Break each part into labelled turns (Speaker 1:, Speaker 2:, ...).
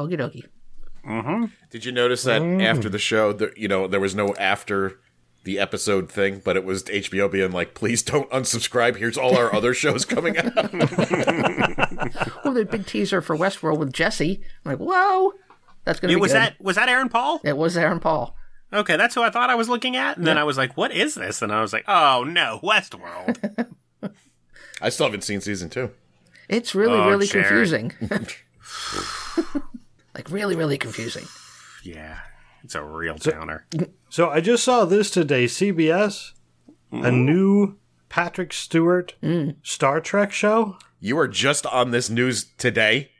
Speaker 1: Okie dokie. Mm-hmm.
Speaker 2: Did you notice that mm-hmm. after the show, there, you know, there was no after the episode thing, but it was HBO being like, "Please don't unsubscribe. Here's all our other shows coming out."
Speaker 1: Oh, the big teaser for Westworld with Jesse. I'm like, whoa, that's gonna
Speaker 3: It
Speaker 1: be
Speaker 3: was
Speaker 1: good.
Speaker 3: that was that Aaron Paul?
Speaker 1: It was Aaron Paul.
Speaker 3: Okay, that's who I thought I was looking at, and then I was like, "What is this?" And I was like, "Oh no, Westworld."
Speaker 2: I still haven't seen season two.
Speaker 1: It's really,
Speaker 3: Oh,
Speaker 1: really
Speaker 3: Jared.
Speaker 1: confusing. Like really, really confusing.
Speaker 3: yeah, it's a real downer.
Speaker 4: So I just saw this today. CBS, a mm. new Patrick Stewart mm. Star Trek show.
Speaker 2: You were just on this news today.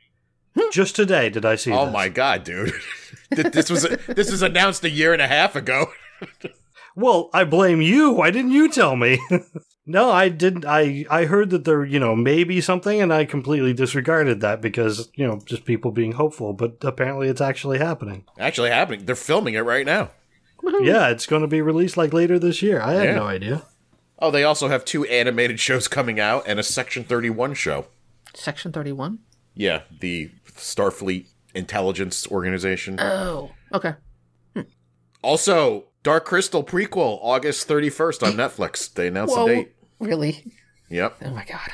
Speaker 2: Hmm.
Speaker 4: Just today did I see
Speaker 2: Oh
Speaker 4: this.
Speaker 2: my god, dude! This was this was announced a year and a half ago.
Speaker 4: Well, I blame you. Why didn't you tell me? no, I didn't. I I heard that there, you know, maybe something, and I completely disregarded that because you know just people being hopeful. But apparently, it's actually happening.
Speaker 2: Actually, happening. They're filming it right now.
Speaker 4: yeah, it's going to be released like later this year. I had
Speaker 2: Yeah.
Speaker 4: no idea.
Speaker 2: Oh, they also have two animated shows coming out and a Section Thirty One show.
Speaker 1: Section 31?
Speaker 2: Yeah, the Starfleet intelligence organization.
Speaker 1: Oh, okay. Hmm.
Speaker 2: Also, Dark Crystal prequel, August 31st on Netflix. They announced
Speaker 1: Whoa.
Speaker 2: the date.
Speaker 1: Really?
Speaker 2: Yep.
Speaker 1: Oh my god.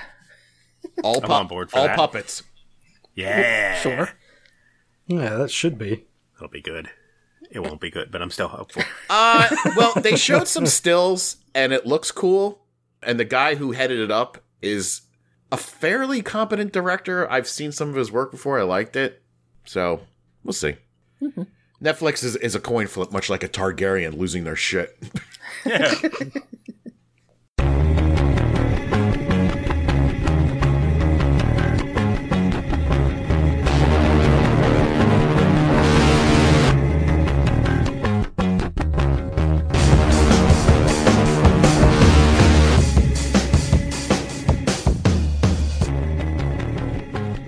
Speaker 2: All,
Speaker 3: I'm
Speaker 2: pu-
Speaker 3: on board for
Speaker 2: all
Speaker 3: that.
Speaker 2: puppets.
Speaker 3: Yeah,
Speaker 1: Sure.
Speaker 4: Yeah, that should be.
Speaker 3: it'll be good. It won't be good, but I'm still hopeful.
Speaker 2: Uh, well, they showed some stills and it looks cool. And the guy who headed it up is a fairly competent director. I've seen some of his work before. I liked it. So we'll see. Netflix is, is a coin flip, much like a Targaryen losing their shit.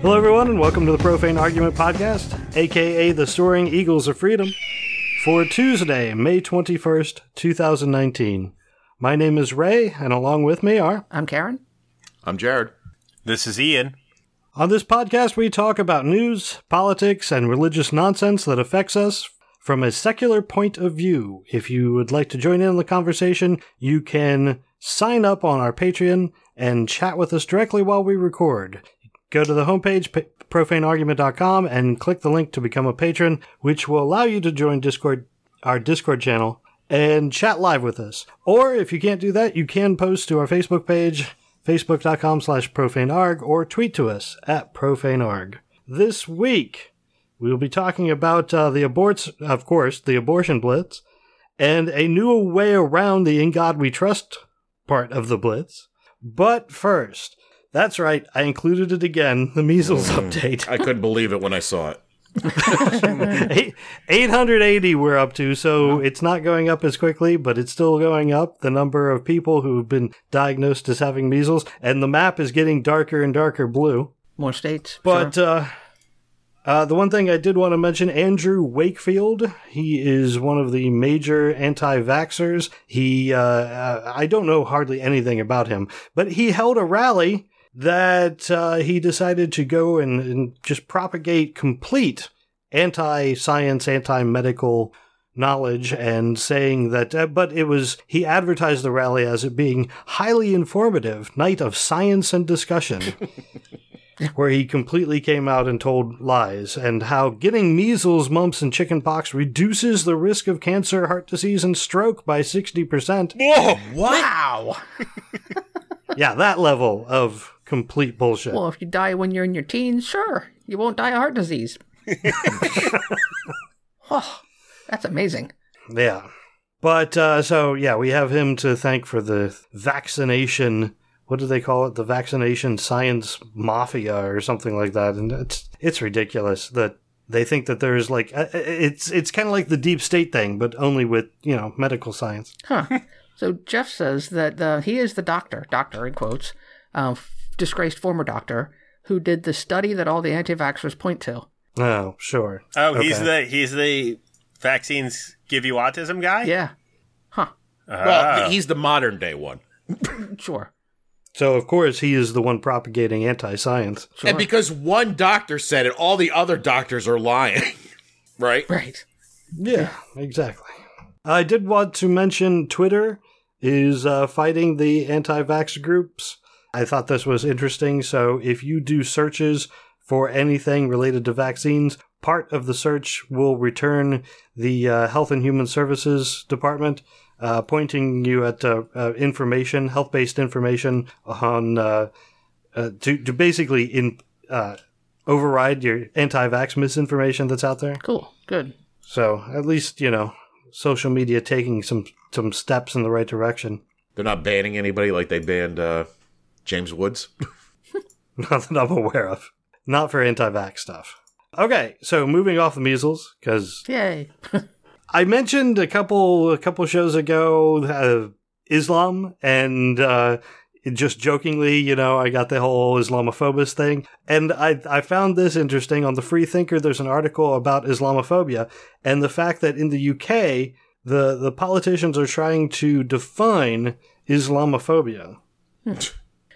Speaker 4: Hello, everyone, and welcome to the Profane Argument Podcast, aka the Soaring Eagles of Freedom, for Tuesday, May 21st, 2019. My name is Ray, and along with me are.
Speaker 1: I'm Karen.
Speaker 2: I'm Jared.
Speaker 3: this is Ian.
Speaker 4: On this podcast, we talk about news, politics, and religious nonsense that affects us from a secular point of view. If you would like to join in on the conversation, you can sign up on our Patreon and chat with us directly while we record. Go to the homepage, pa- profaneargument.com, and click the link to become a patron, which will allow you to join Discord, our Discord channel, and chat live with us. Or if you can't do that, you can post to our Facebook page, facebook.com slash profanearg, or tweet to us at profanearg. This week, we will be talking about uh, the aborts, of course, the abortion blitz, and a new way around the In God We Trust part of the blitz. But first, that's right, I included it again, the measles update.
Speaker 2: I couldn't believe it when I saw it.
Speaker 4: 880 we're up to, so it's not going up as quickly, but it's still going up. The number of people who've been diagnosed as having measles, and the map is getting darker and darker blue.
Speaker 1: More states.
Speaker 4: But
Speaker 1: sure.
Speaker 4: uh, uh, the one thing I did want to mention Andrew Wakefield, he is one of the major anti vaxxers. He, uh, uh, I don't know hardly anything about him, but he held a rally that uh, he decided to go and, and just propagate complete anti science, anti medical knowledge and saying that, uh, but it was, he advertised the rally as it being highly informative, night of science and discussion where he completely came out and told lies, and how getting measles, mumps, and chickenpox reduces the risk of cancer, heart disease, and stroke by 60%. Whoa!
Speaker 1: wow.
Speaker 4: yeah, that level of complete bullshit.
Speaker 1: Well, if you die when you're in your teens, sure, you won't die of heart disease. oh, that's amazing.
Speaker 4: Yeah. But, uh, so, yeah, we have him to thank for the vaccination. What do they call it? The vaccination science mafia or something like that. And it's, it's ridiculous that they think that there's like, uh, it's, it's kind of like the deep state thing, but only with, you know, medical science.
Speaker 1: Huh. so Jeff says that uh, he is the doctor, doctor in quotes, uh, disgraced former doctor, who did the study that all the anti vaxxers point to.
Speaker 4: Oh, sure.
Speaker 3: Oh, he's the he's the vaccines give you autism guy.
Speaker 1: Yeah. Huh.
Speaker 2: Well,
Speaker 3: Ah.
Speaker 2: he's the modern day one.
Speaker 1: Sure.
Speaker 4: So, of course, he is the one propagating anti science.
Speaker 2: And because one doctor said it, all the other doctors are lying. right?
Speaker 1: Right.
Speaker 4: Yeah, exactly. I did want to mention Twitter is uh, fighting the anti vax groups. I thought this was interesting. So, if you do searches for anything related to vaccines, part of the search will return the uh, Health and Human Services Department, uh, pointing you at uh, uh, information, health based information on uh, uh, to to basically in uh, override your anti vax misinformation that's out there.
Speaker 1: Cool. Good.
Speaker 4: So at least you know social media taking some some steps in the right direction.
Speaker 2: They're not banning anybody like they banned uh, James Woods.
Speaker 4: Not that I'm aware of. Not for anti-vax stuff. Okay, so moving off the measles because
Speaker 1: Yay.
Speaker 4: I mentioned a couple a couple shows ago uh, Islam and uh, just jokingly, you know, I got the whole Islamophobist thing, and I I found this interesting on the Free Thinker. There's an article about Islamophobia and the fact that in the UK the the politicians are trying to define Islamophobia,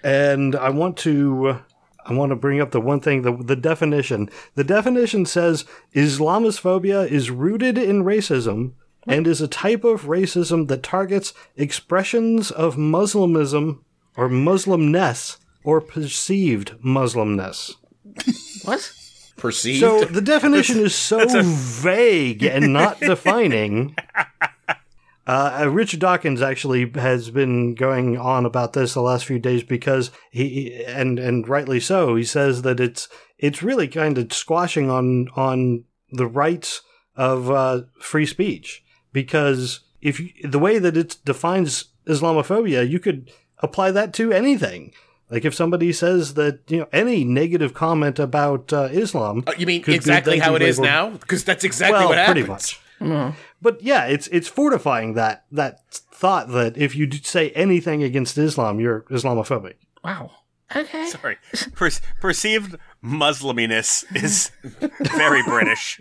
Speaker 4: and I want to. I want to bring up the one thing, the, the definition. The definition says Islamophobia is rooted in racism and is a type of racism that targets expressions of Muslimism or Muslimness or perceived Muslimness.
Speaker 1: What?
Speaker 2: Perceived.
Speaker 4: So the definition is so vague and not defining. Uh, uh, Richard Dawkins actually has been going on about this the last few days because he and and rightly so. He says that it's it's really kind of squashing on on the rights of uh, free speech because if you, the way that it defines Islamophobia, you could apply that to anything. Like if somebody says that you know any negative comment about uh, Islam,
Speaker 2: Uh, you mean exactly how it is now? Because that's exactly
Speaker 4: well,
Speaker 2: what happens.
Speaker 4: pretty much. But yeah, it's it's fortifying that that thought that if you say anything against Islam, you're Islamophobic.
Speaker 1: Wow. Okay.
Speaker 3: Sorry. Per- perceived Musliminess is very British.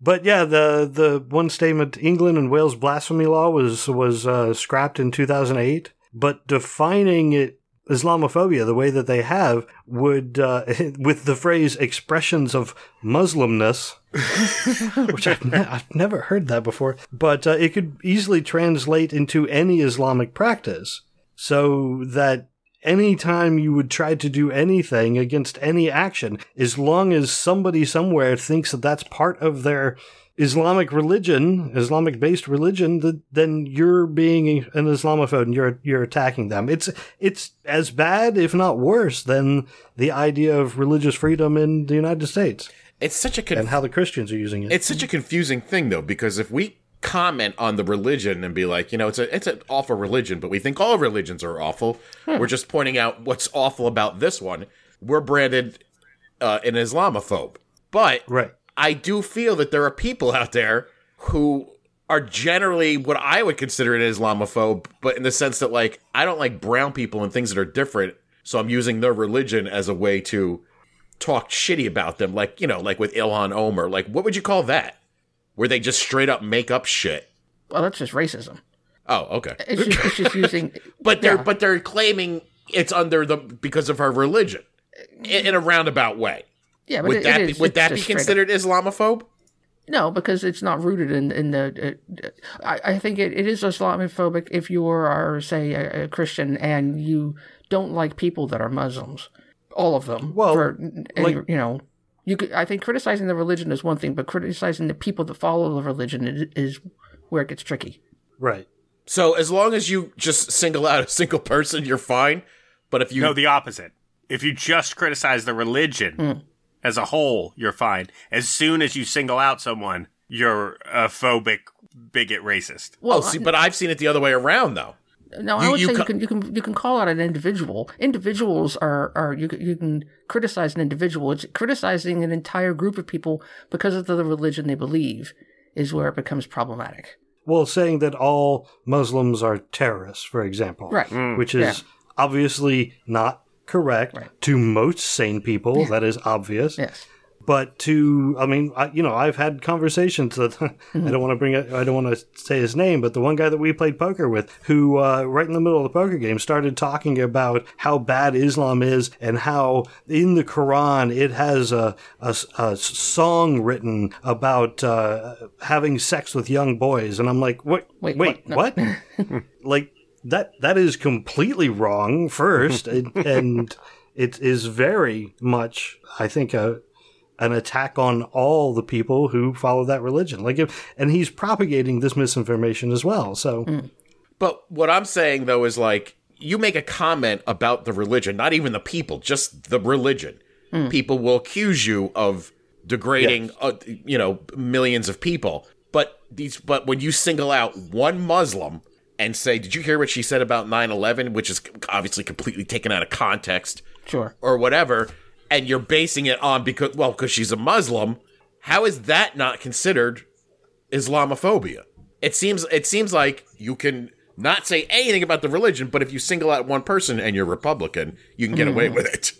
Speaker 4: But yeah, the the one statement England and Wales blasphemy law was was uh, scrapped in 2008, but defining it Islamophobia the way that they have would uh, with the phrase expressions of Muslimness, which I've, ne- I've never heard that before, but uh, it could easily translate into any Islamic practice, so that anytime you would try to do anything against any action, as long as somebody somewhere thinks that that's part of their Islamic religion, Islamic based religion, that then you're being an Islamophobe and you're you're attacking them. It's it's as bad, if not worse, than the idea of religious freedom in the United States
Speaker 2: It's such a con-
Speaker 4: and how the Christians are using it.
Speaker 2: it's such a confusing thing though because if we comment on the religion and be like, you know, it's a it's an awful religion, but we think all religions are awful. We're just pointing out what's awful about this one. We're branded uh, an Islamophobe, but
Speaker 4: right.
Speaker 2: I do feel that there are people out there who are generally what I would consider an Islamophobe, but in the sense that like I don't like brown people and things that are different, so I'm using their religion as a way to talk shitty about them, like you know, like with Ilhan Omar. Like, what would you call that? Where they just straight up make up shit.
Speaker 1: Well, that's just racism.
Speaker 2: Oh, okay.
Speaker 1: It's just, it's just using.
Speaker 2: But they're
Speaker 1: Yeah.
Speaker 2: but they're claiming it's under the because of her religion in, in a roundabout way.
Speaker 1: Yeah, but
Speaker 2: Would
Speaker 1: it,
Speaker 2: that
Speaker 1: it
Speaker 2: be, would that be
Speaker 1: just straight up-
Speaker 2: considered Islamophobe?
Speaker 1: No, because it's not rooted in in the. Uh, I, I think it, it is Islamophobic if you are, say, a, a Christian and you don't like people that are Muslims, all of them.
Speaker 4: Well,
Speaker 1: for
Speaker 4: like-
Speaker 1: you know, you could. I think criticizing the religion is one thing, but criticizing the people that follow the religion is, is where it gets tricky.
Speaker 4: Right.
Speaker 2: So as long as you just single out a single person, you're fine. But if you
Speaker 3: No, the opposite. If you just criticize the religion as a whole, you're fine. As soon as you single out someone, you're a phobic, bigot, racist.
Speaker 1: Well,
Speaker 2: oh, see, but I've seen it the other way around though.
Speaker 1: No, I would
Speaker 2: you
Speaker 1: say
Speaker 2: ca-
Speaker 1: you can you can you can call out an individual. Individuals are are you can, you can criticize an individual. It's criticizing an entire group of people because of the religion they believe is where it becomes problematic.
Speaker 4: Well, saying that all Muslims are terrorists, for example,
Speaker 1: Right. Mm.
Speaker 4: which is obviously not correct
Speaker 1: Right.
Speaker 4: to most sane people. That is obvious.
Speaker 1: Yes.
Speaker 4: But to, I mean, I, you know, I've had conversations that I don't want to bring, it, I don't want to say his name, but the one guy that we played poker with, who uh, right in the middle of the poker game started talking about how bad Islam is and how in the Quran it has a, a, a song written about uh, having sex with young boys, and I'm like, what?
Speaker 1: Wait,
Speaker 4: Wait,
Speaker 1: what?
Speaker 4: what? like that? That is completely wrong. First, and, and it is very much, I think, a an attack on all the people who follow that religion. Like, if, and he's propagating this misinformation as well. So,
Speaker 2: But what I'm saying though is like you make a comment about the religion, not even the people, just the religion. People will accuse you of degrading,
Speaker 4: Yes.
Speaker 2: uh, you know, millions of people. But these, but when you single out one Muslim and say, "Did you hear what she said about 9/11?" which is obviously completely taken out of context
Speaker 1: Sure.
Speaker 2: or whatever, and you're basing it on because well, because she's a Muslim, how is that not considered Islamophobia? It seems it seems like you can not say anything about the religion, but if you single out one person and you're Republican, you can get away hmm. with it.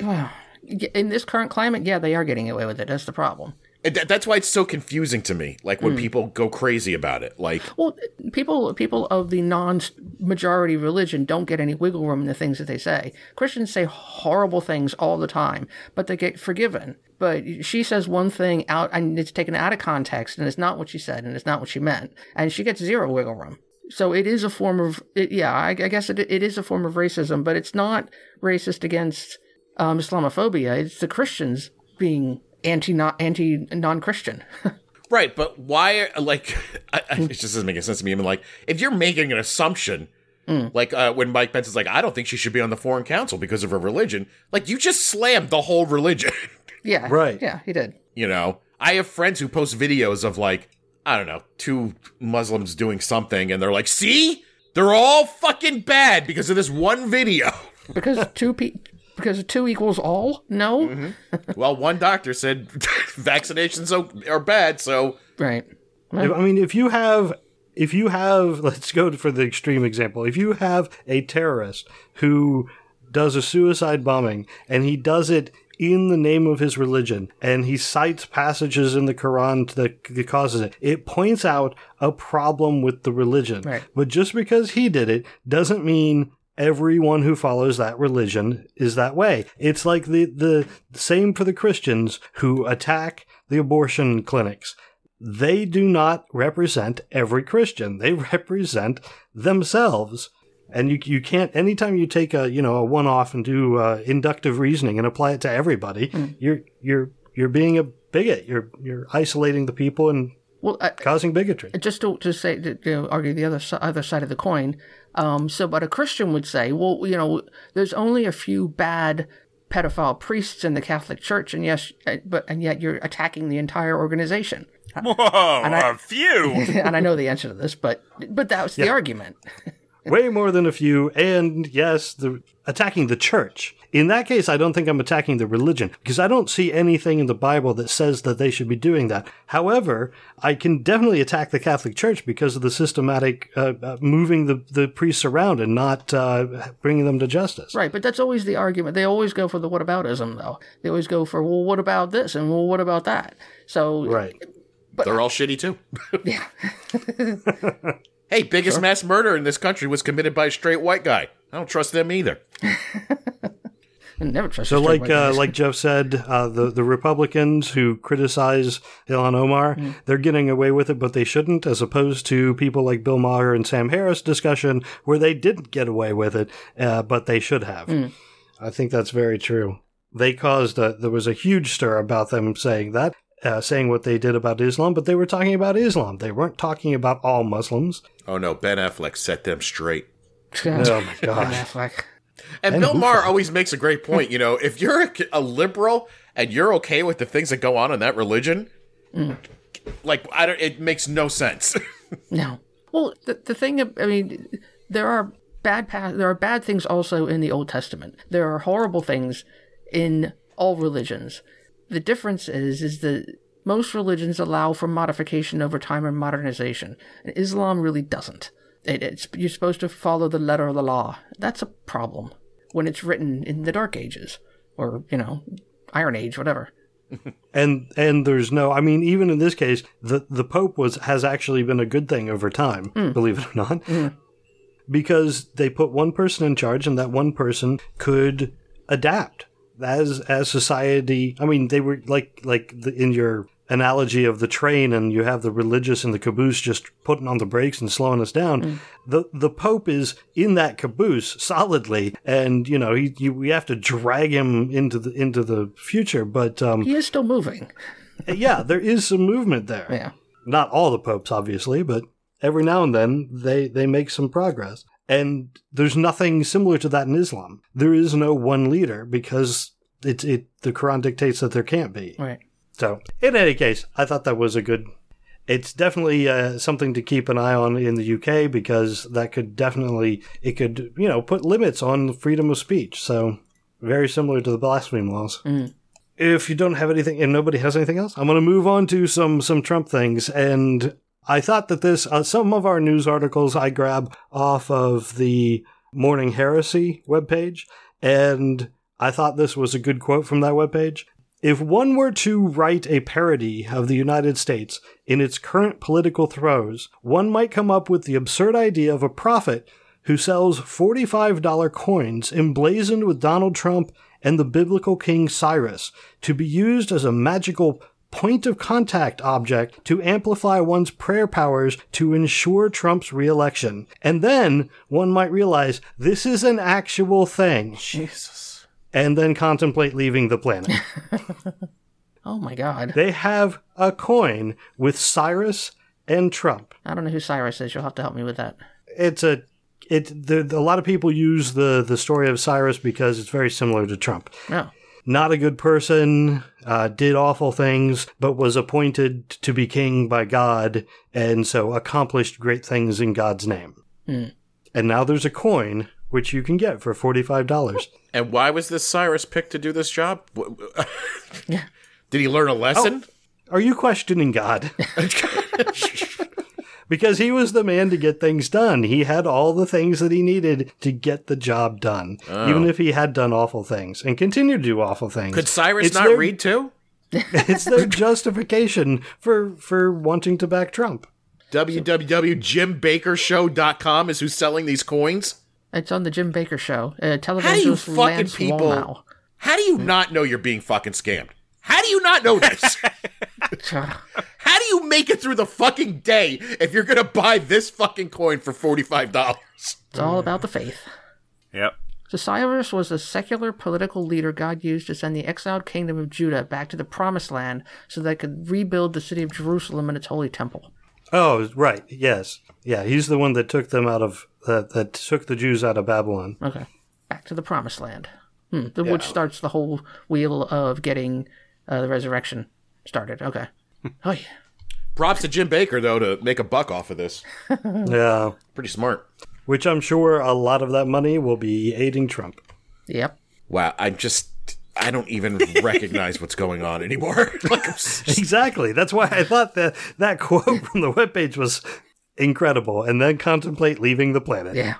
Speaker 1: In this current climate, yeah, they are getting away with it. That's the problem.
Speaker 2: That- that's why it's so confusing to me. Like when people go crazy about it, like
Speaker 1: Well, people people of the non-majority religion don't get any wiggle room in the things that they say. Christians say horrible things all the time, but they get forgiven. But she says one thing out, and it's taken out of context, and it's not what she said, and it's not what she meant, and she gets zero wiggle room. So it is a form of, it, yeah, I, I guess it, it is a form of racism, but it's not racist against um, Islamophobia. It's the Christians being anti anti non Christian.
Speaker 2: right. But why? Like I, I, it just doesn't make any sense to me. I mean, like if you're making an assumption. Like uh, when Mike Pence is like, I don't think she should be on the foreign council because of her religion. Like you just slammed the whole religion.
Speaker 1: yeah,
Speaker 4: Right.
Speaker 1: Yeah, he did.
Speaker 2: You know, I have friends who post videos of like, I don't know, two Muslims doing something, and they're like, see, they're all fucking bad because of this one video.
Speaker 1: Because two pe- because two equals all? No,
Speaker 2: Mm-hmm. well, one doctor said vaccinations are- are bad, so
Speaker 1: right?
Speaker 4: If- I mean, if you have, if you have, let's go for the extreme example. If you have a terrorist who does a suicide bombing and he does it in the name of his religion and he cites passages in the Quran that, that causes it, it points out a problem with the religion.
Speaker 1: Right.
Speaker 4: But just because he did it doesn't mean everyone who follows that religion is that way. It's like the, the same for the Christians who attack the abortion clinics they do not represent every Christian. They represent themselves. And you, you can't, anytime you take a, you know, a one off and do uh, inductive reasoning and apply it to everybody, you're, you're, you're being a bigot. You're, you're isolating the people and
Speaker 1: Well, I,
Speaker 4: causing bigotry.
Speaker 1: just to, to say to, you know, argue the other other side of the coin. Um, so, but a Christian would say, well, you know, there's only a few bad pedophile priests in the Catholic Church, and yes, uh, but and yet you're attacking the entire organization.
Speaker 3: Whoa,
Speaker 1: I-
Speaker 3: a few.
Speaker 1: and I know the answer to this, but but that's the argument.
Speaker 4: Way more than a few. And yes, the attacking the church. In that case, I don't think I'm attacking the religion because I don't see anything in the Bible that says that they should be doing that. However, I can definitely attack the Catholic Church because of the systematic uh, uh, moving the, the priests around and not uh, bringing them to justice.
Speaker 1: Right, but that's always the argument. They always go for the whataboutism, though. They always go for, well, what about this? And, well, what about that? So,
Speaker 4: Right.
Speaker 2: But, they're all shitty too.
Speaker 1: yeah.
Speaker 2: Hey, biggest mass murder in this country was committed by a straight white guy. I don't trust them either.
Speaker 1: I never trust
Speaker 4: So,
Speaker 1: a
Speaker 4: like
Speaker 1: white
Speaker 4: uh, like Jeff said, uh, the the Republicans who criticize Ilhan Omar, they're getting away with it, but they shouldn't, as opposed to people like Bill Maher and Sam Harris discussion where they didn't get away with it, uh, but they should have. I think that's very true. They caused a, there was a huge stir about them saying that, uh, saying what they did about Islam, but they were talking about Islam. They weren't talking about all Muslims.
Speaker 2: Oh no, Ben Affleck set them straight.
Speaker 4: Oh my
Speaker 1: Ben. Affleck.
Speaker 2: And, Bill Maher always makes a great point. You know, if you're a, a liberal and you're okay with the things that go on in that religion, like I don't, it makes no sense.
Speaker 1: No. Well, the, the thing, I mean, there are bad pa- there are bad things also in the Old Testament. There are horrible things in all religions. The difference is is that most religions allow for modification over time and modernization. And Islam really doesn't. It, it's you're supposed to follow the letter of the law. That's a problem when it's written in the Dark Ages or you know Iron Age, whatever.
Speaker 4: and and there's no I mean even in this case the the pope was has actually been a good thing over time, hmm. believe it or not. Hmm. Because they put one person in charge and that one person could adapt as as society I mean they were like like the, in your analogy of the train and you have the religious and the caboose just putting on the brakes and slowing us down the the pope is in that caboose solidly and you know he you, we have to drag him into the into the future but um
Speaker 1: He is still moving.
Speaker 4: yeah there is some movement there
Speaker 1: Yeah.
Speaker 4: not all the popes obviously but every now and then they they make some progress and there's nothing similar to that in islam there is no one leader because it it the quran dictates that there can't be
Speaker 1: Right.
Speaker 4: So, in any case, I thought that was a good. It's definitely uh, something to keep an eye on in the UK because that could definitely it could you know put limits on freedom of speech. So, very similar to the blasphemy laws. If you don't have anything and nobody has anything else, I'm going to move on to some some Trump things. And I thought that this uh, some of our news articles I grab off of the Morning Heresy webpage, and I thought this was a good quote from that webpage. If one were to write a parody of the United States in its current political throes, one might come up with the absurd idea of a prophet who sells $45 coins emblazoned with Donald Trump and the biblical king Cyrus to be used as a magical point of contact object to amplify one's prayer powers to ensure Trump's reelection. And then one might realize this is an actual thing
Speaker 2: Jesus.
Speaker 4: And then contemplate leaving the planet.
Speaker 1: Oh my God.
Speaker 4: They have a coin with Cyrus and Trump.
Speaker 1: I don't know who Cyrus is. You'll have to help me with that.
Speaker 4: It's a it. The, a lot of people use the the story of Cyrus because it's very similar to Trump.
Speaker 1: No.
Speaker 4: Not a good person, uh, did awful things, but was appointed to be king by God, and so accomplished great things in God's name. And now there's a coin which you can get for forty five dollars.
Speaker 2: And why was this Cyrus picked to do this job? Did he learn a lesson?
Speaker 4: Oh, are you questioning God? because he was the man to get things done. He had all the things that he needed to get the job done, oh. even if he had done awful things and continued to do awful things.
Speaker 2: Could Cyrus
Speaker 4: It's
Speaker 2: not
Speaker 4: their-
Speaker 2: read too?
Speaker 4: It's their justification for for wanting to back Trump.
Speaker 2: www.jimbakkershow.com is who's selling these coins.
Speaker 1: It's on the Jim Bakker show. Uh,
Speaker 2: How do you
Speaker 1: television's
Speaker 2: fucking
Speaker 1: Lance
Speaker 2: people?
Speaker 1: Wallnau.
Speaker 2: How do you not know you're being fucking scammed? How do you not know this? How do you make it through the fucking day if you're gonna buy this fucking coin for forty five dollars?
Speaker 1: It's all about the faith.
Speaker 3: Yep.
Speaker 1: So Cyrus was a secular political leader God used to send the exiled kingdom of Judah back to the promised land so they could rebuild the city of Jerusalem and its holy temple.
Speaker 4: Oh, right. Yes. Yeah, he's the one that took them out of that that took the Jews out of Babylon.
Speaker 1: Okay. Back to the promised land. Hmm. The, Which starts the whole wheel of getting uh, the resurrection started. Okay. Oh, yeah.
Speaker 2: Props to Jim Bakker though to make a buck off of this.
Speaker 4: Yeah.
Speaker 2: Pretty smart.
Speaker 4: Which I'm sure a lot of that money will be aiding Trump.
Speaker 1: Yep.
Speaker 2: Wow, I just I don't even recognize what's going on anymore. like I'm
Speaker 4: Exactly. That's why I thought that that quote from the webpage was incredible. And then contemplate leaving the planet.
Speaker 1: Yeah.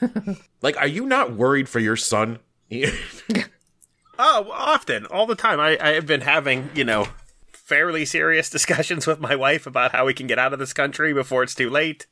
Speaker 2: like, are you not worried for your son?
Speaker 3: Oh, often, all the time. I, I have been having, you know, fairly serious discussions with my wife about how we can get out of this country before it's too late.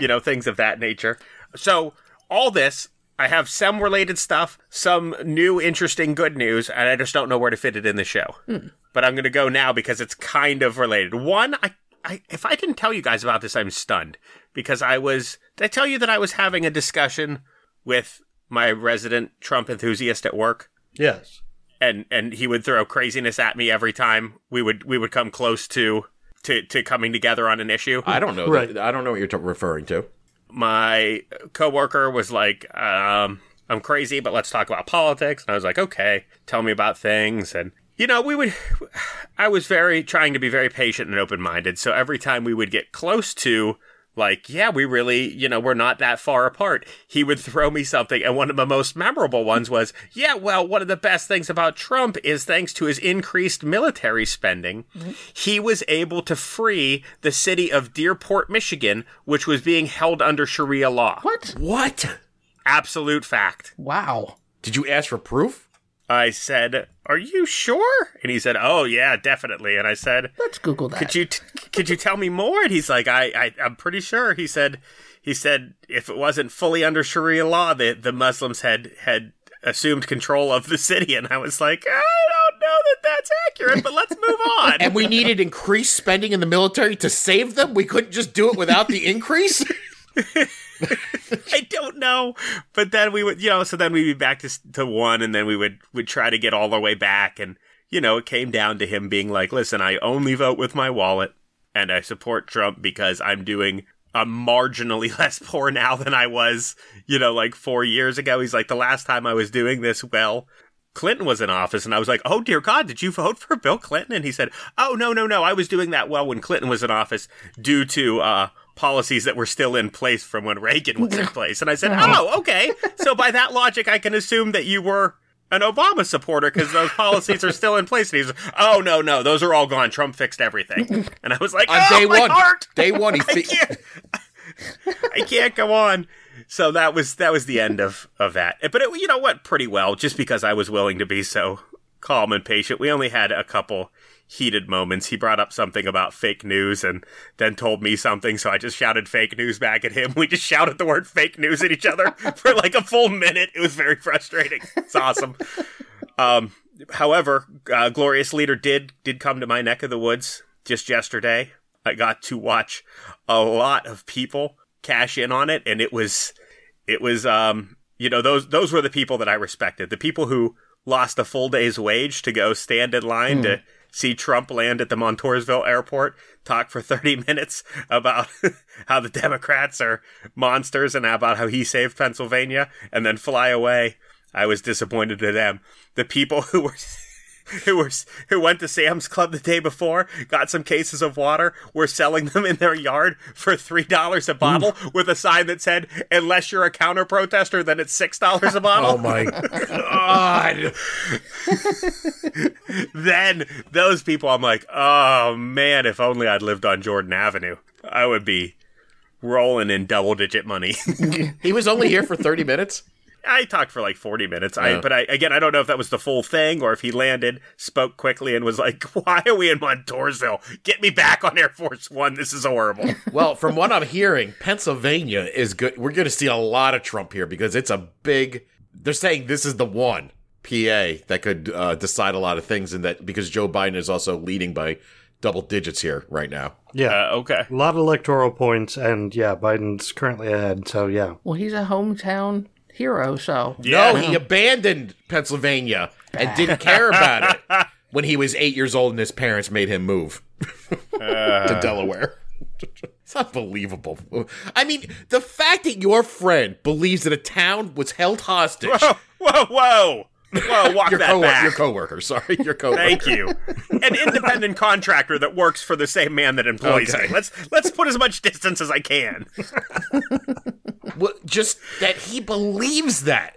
Speaker 3: You know, things of that nature. So, all this, I have some related stuff, some new, interesting, good news, and I just don't know where to fit it in the show. Hmm. But I'm going to go now because it's kind of related. One, I, I, if I didn't tell you guys about this, I'm stunned because I was. Did I tell you that I was having a discussion with my resident Trump enthusiast at work?
Speaker 4: Yes.
Speaker 3: and and he would throw craziness at me every time we would we would come close to to, to coming together on an issue.
Speaker 2: I don't know.
Speaker 4: Right.
Speaker 2: that- I don't know what you're t- referring to.
Speaker 3: My coworker was like, um, "I'm crazy, but let's talk about politics." And I was like, "Okay, tell me about things." And you know, we would. I was very trying to be very patient and open minded. So every time we would get close to like, yeah, we really, you know, we're not that far apart. He would throw me something. And one of the most memorable ones was, yeah, well, one of the best things about Trump is thanks to his increased military spending, mm-hmm. he was able to free the city of Dearborn, Michigan, which was being held under Sharia law.
Speaker 1: What?
Speaker 2: What?
Speaker 3: Absolute fact.
Speaker 1: Wow.
Speaker 2: Did you ask for proof?
Speaker 3: I said, "Are you sure?" And he said, "Oh yeah, definitely." And I said,
Speaker 1: Let's Google that.
Speaker 3: "Could you t- could you tell me more?" And he's like, "I, I I'm pretty sure." He said, "He said if it wasn't fully under Sharia law, the the Muslims had had assumed control of the city." And I was like, "I don't know that that's accurate, but let's move on."
Speaker 2: And we needed increased spending in the military to save them. We couldn't just do it without the increase.
Speaker 3: I don't know. But then we would, you know, so then we'd be back to, to one and then we would, would try to get all our way back. And, you know, it came down to him being like, listen, I only vote with my wallet and I support Trump because I'm doing a marginally less poor now than I was, you know, like four years ago. He's like, the last time I was doing this well, Clinton was in office, and I was like, "Oh dear God, did you vote for Bill Clinton?" And he said, "Oh no, no, no, I was doing that well when Clinton was in office due to uh, policies that were still in place from when Reagan was in place." And I said, "Oh, okay. So by that logic, I can assume that you were." An Obama supporter because those policies are still in place. And he's "Oh no, no, those are all gone. Trump fixed everything." And I was like,
Speaker 2: On
Speaker 3: "Oh
Speaker 2: day
Speaker 3: my
Speaker 2: one,
Speaker 3: heart!
Speaker 2: day one, he
Speaker 3: I
Speaker 2: fi-
Speaker 3: can't, I can't go on. So that was that was the end of of that. But it you know went pretty well, just because I was willing to be so calm and patient. We only had a couple heated moments. He brought up something about fake news and then told me something, so I just shouted fake news back at him. We just shouted the word fake news at each other for like a full minute. It was very frustrating. It's awesome. Um, however, uh, Glorious Leader did did come to my neck of the woods just yesterday. I got to watch a lot of people cash in on it, and it was it was um you know those those were the people that I respected. The people who lost a full day's wage to go stand in line to see Trump land at the Montoursville airport, talk for 30 minutes about how the Democrats are monsters and about how he saved Pennsylvania and then fly away. I was disappointed in them. The people who were who were who went to Sam's Club the day before, got some cases of water, were selling them in their yard for three dollars a bottle with a sign that said, "Unless you're a counter protester, then it's six dollars a oh bottle."
Speaker 2: oh my god!
Speaker 3: then those people, I'm like, oh man, if only I'd lived on Jordan Avenue, I would be rolling in double digit money.
Speaker 2: He was only here for thirty minutes.
Speaker 3: I talked for like 40 minutes. I, but I, again, I don't know if that was the full thing or if he landed, spoke quickly, and was like, "Why are we in Montoursville? Get me back on Air Force One. This is horrible."
Speaker 2: Well, from what I'm hearing, Pennsylvania is good. We're going to see a lot of Trump here because it's a big. They're saying this is the one PA that could uh, decide a lot of things, and that because Joe Biden is also leading by double digits here right now.
Speaker 4: Yeah.
Speaker 3: Uh, okay.
Speaker 4: a lot of electoral points, and yeah, Biden's currently ahead. So yeah,
Speaker 1: Well, he's a hometown hero, so
Speaker 3: Yeah.
Speaker 2: No, he abandoned Pennsylvania and didn't care about it when he was eight years old and his parents made him move uh. to Delaware. It's unbelievable. I mean, the fact that your friend believes that a town was held hostage.
Speaker 3: Whoa, whoa, whoa, whoa! Walk
Speaker 2: Your,
Speaker 3: that
Speaker 2: co-
Speaker 3: back.
Speaker 2: your coworker, sorry, your coworker.
Speaker 3: Thank you. An independent contractor that works for the same man that employs
Speaker 2: Okay.
Speaker 3: me. Let's let's put as much distance as I can.
Speaker 2: Well, just that he believes that.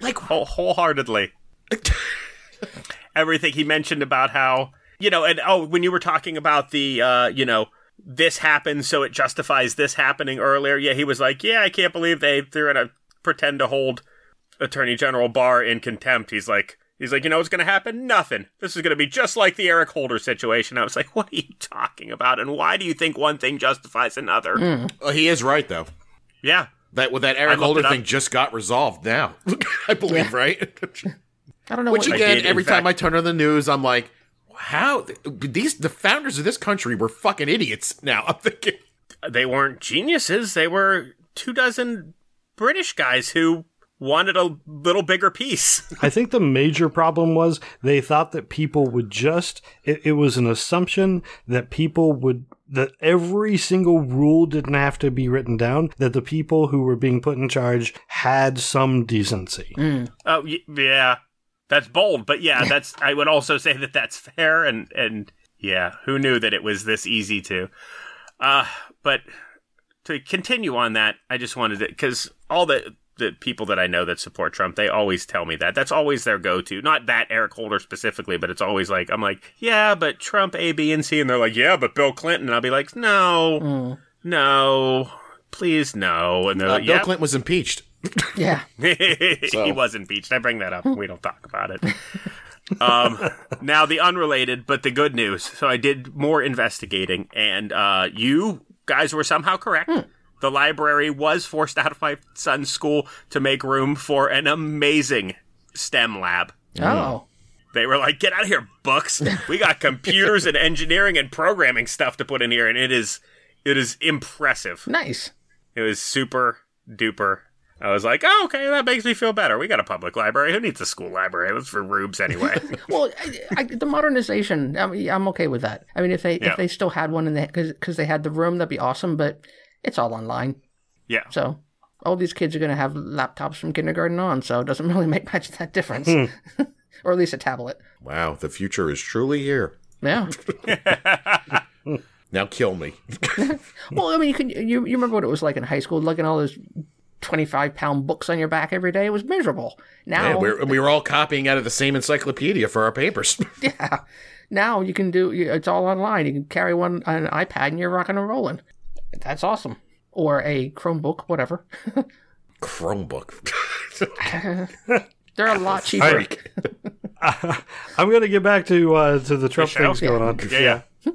Speaker 2: Like,
Speaker 3: Whole, wholeheartedly. Everything he mentioned about how you know, and oh, when you were talking about the uh, you know, this happened, so it justifies this happening earlier. Yeah, he was like, yeah, I can't believe they they're gonna pretend to hold Attorney General Barr in contempt. He's like. He's like, you know what's going to happen? Nothing. This is going to be just like the Eric Holder situation. I was like, what are you talking about? And why do you think one thing justifies another?
Speaker 2: well, he is right though.
Speaker 3: Yeah.
Speaker 2: That well, that Eric
Speaker 3: looked
Speaker 2: Holder thing just got resolved now. I believe, right?
Speaker 1: I don't know
Speaker 2: Which
Speaker 1: what.
Speaker 2: again,
Speaker 3: did, in
Speaker 2: every time I turn on the news, I'm like, how these the founders of this country were fucking idiots. Now I'm thinking,
Speaker 3: they weren't geniuses. They were two dozen British guys who wanted a little bigger piece.
Speaker 4: I think the major problem was they thought that people would just, it, it was an assumption that people would, that every single rule didn't have to be written down, that the people who were being put in charge had some decency.
Speaker 3: Oh yeah, that's bold, but yeah, that's. I would also say that that's fair, and and yeah, who knew that it was this easy to. Uh, but to continue on that, I just wanted to because all the the people that I know that support Trump, they always tell me that. That's always their go to. Not that Eric Holder specifically, but it's always like I'm like, yeah, but Trump A, B, and C, and they're like, yeah, but Bill Clinton. And I'll be like, no, no, please no. And they're
Speaker 2: uh,
Speaker 3: like,
Speaker 2: Bill
Speaker 3: yeah,
Speaker 2: Clinton was impeached.
Speaker 1: Yeah.
Speaker 3: he was impeached. I bring that up. We don't talk about it. um, now the unrelated, but the good news. So I did more investigating, and uh, you guys were somehow correct. The library was forced out of my son's school to make room for an amazing STEM lab.
Speaker 1: Oh.
Speaker 3: They were like, "Get out of here, books! We got computers and engineering and programming stuff to put in here, and it is, it is impressive.
Speaker 1: Nice.
Speaker 3: It was super duper." I was like, "Oh, okay, that makes me feel better. We got a public library. Who needs a school library? It was for rubes anyway."
Speaker 1: Well, I, I, the modernization, I mean, I'm okay with that. I mean, if they
Speaker 3: Yeah.
Speaker 1: if they still had one in the because they had the room, that'd be awesome. But it's all online,
Speaker 3: yeah,
Speaker 1: so all these kids are going to have laptops from kindergarten on, so it doesn't really make much of that difference, hmm. or at least a tablet.
Speaker 2: Wow, the future is truly here.
Speaker 1: Yeah.
Speaker 2: Now kill me.
Speaker 1: well, I mean, you can you you remember what it was like in high school, looking at all those twenty five pound books on your back every day. It was miserable. Now,
Speaker 2: Yeah, we're, we were all copying out of the same encyclopedia for our papers.
Speaker 1: yeah. Now you can do it's all online. You can carry one on an iPad and you're rocking and rolling. That's awesome. Or a Chromebook, whatever.
Speaker 2: Chromebook.
Speaker 1: They're a lot cheaper.
Speaker 2: Freak.
Speaker 4: I'm going to get back to uh, to the Trump things going on.
Speaker 3: yeah, yeah.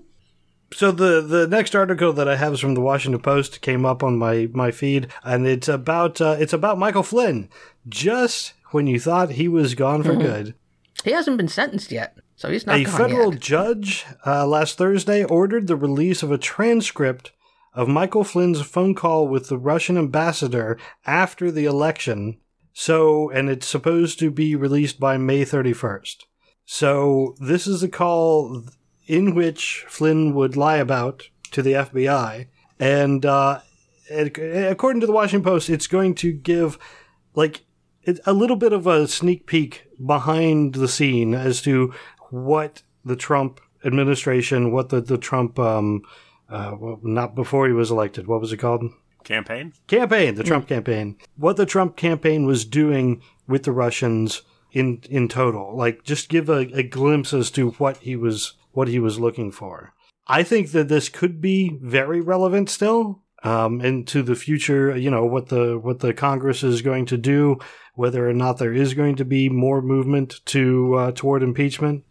Speaker 4: So the the next article that I have is from the Washington Post came up on my my feed, and it's about uh, it's about Michael Flynn. Just when you thought he was gone for good,
Speaker 1: He hasn't been sentenced yet, so he's not
Speaker 4: a
Speaker 1: gone
Speaker 4: federal
Speaker 1: yet.
Speaker 4: judge uh, last Thursday ordered the release of a transcript of Michael Flynn's phone call with the Russian ambassador after the election. So, and it's supposed to be released by May 31st. So, this is a call in which Flynn would lie about to the FBI. And, uh, according to the Washington Post, it's going to give, like, a little bit of a sneak peek behind the scene as to what the Trump administration, what the, the Trump, um, uh, well, not before he was elected, what was it called?
Speaker 3: Campaign.
Speaker 4: campaign, the Trump campaign, what the Trump campaign was doing with the Russians in in total. Like, just give a, a glimpse as to what he was what he was looking for. I think that this could be very relevant still, um, into the future. You know what the what the Congress is going to do, whether or not there is going to be more movement to uh, toward impeachment.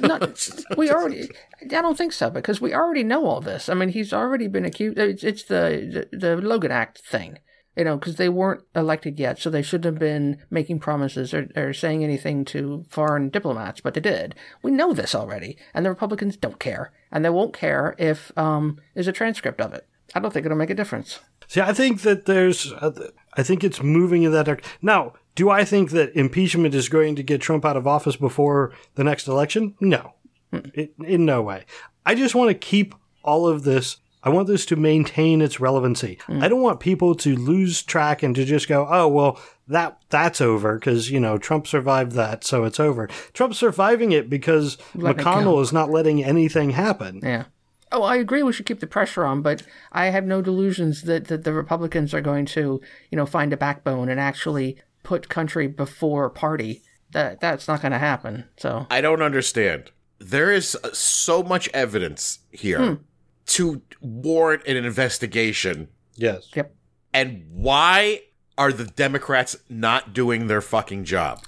Speaker 1: Not, we already. I don't think so because we already know all this. I mean, he's already been accused. It's, it's the, the the Logan Act thing, you know, because they weren't elected yet, so they shouldn't have been making promises or, or saying anything to foreign diplomats, but they did. We know this already, and the Republicans don't care, and they won't care if um there's a transcript of it. I don't think it'll make a difference.
Speaker 4: See, I think that there's, I think it's moving in that direction. Now, do I think that impeachment is going to get Trump out of office before the next election? No, it, in no way. I just want to keep all of this. I want this to maintain its relevancy. Mm. I don't want people to lose track and to just go, "Oh, well, that that's over" because you know Trump survived that, so it's over. Trump's surviving it because
Speaker 1: Let
Speaker 4: McConnell
Speaker 1: go.
Speaker 4: is not letting anything happen.
Speaker 1: Yeah. Oh, I agree. We should keep the pressure on, but I have no delusions that, that the Republicans are going to, you know, find a backbone and actually put country before party. That that's not going to happen. So
Speaker 2: I don't understand. There is uh, so much evidence here to warrant an investigation.
Speaker 4: Yes.
Speaker 1: yep.
Speaker 2: And why are the Democrats not doing their fucking job?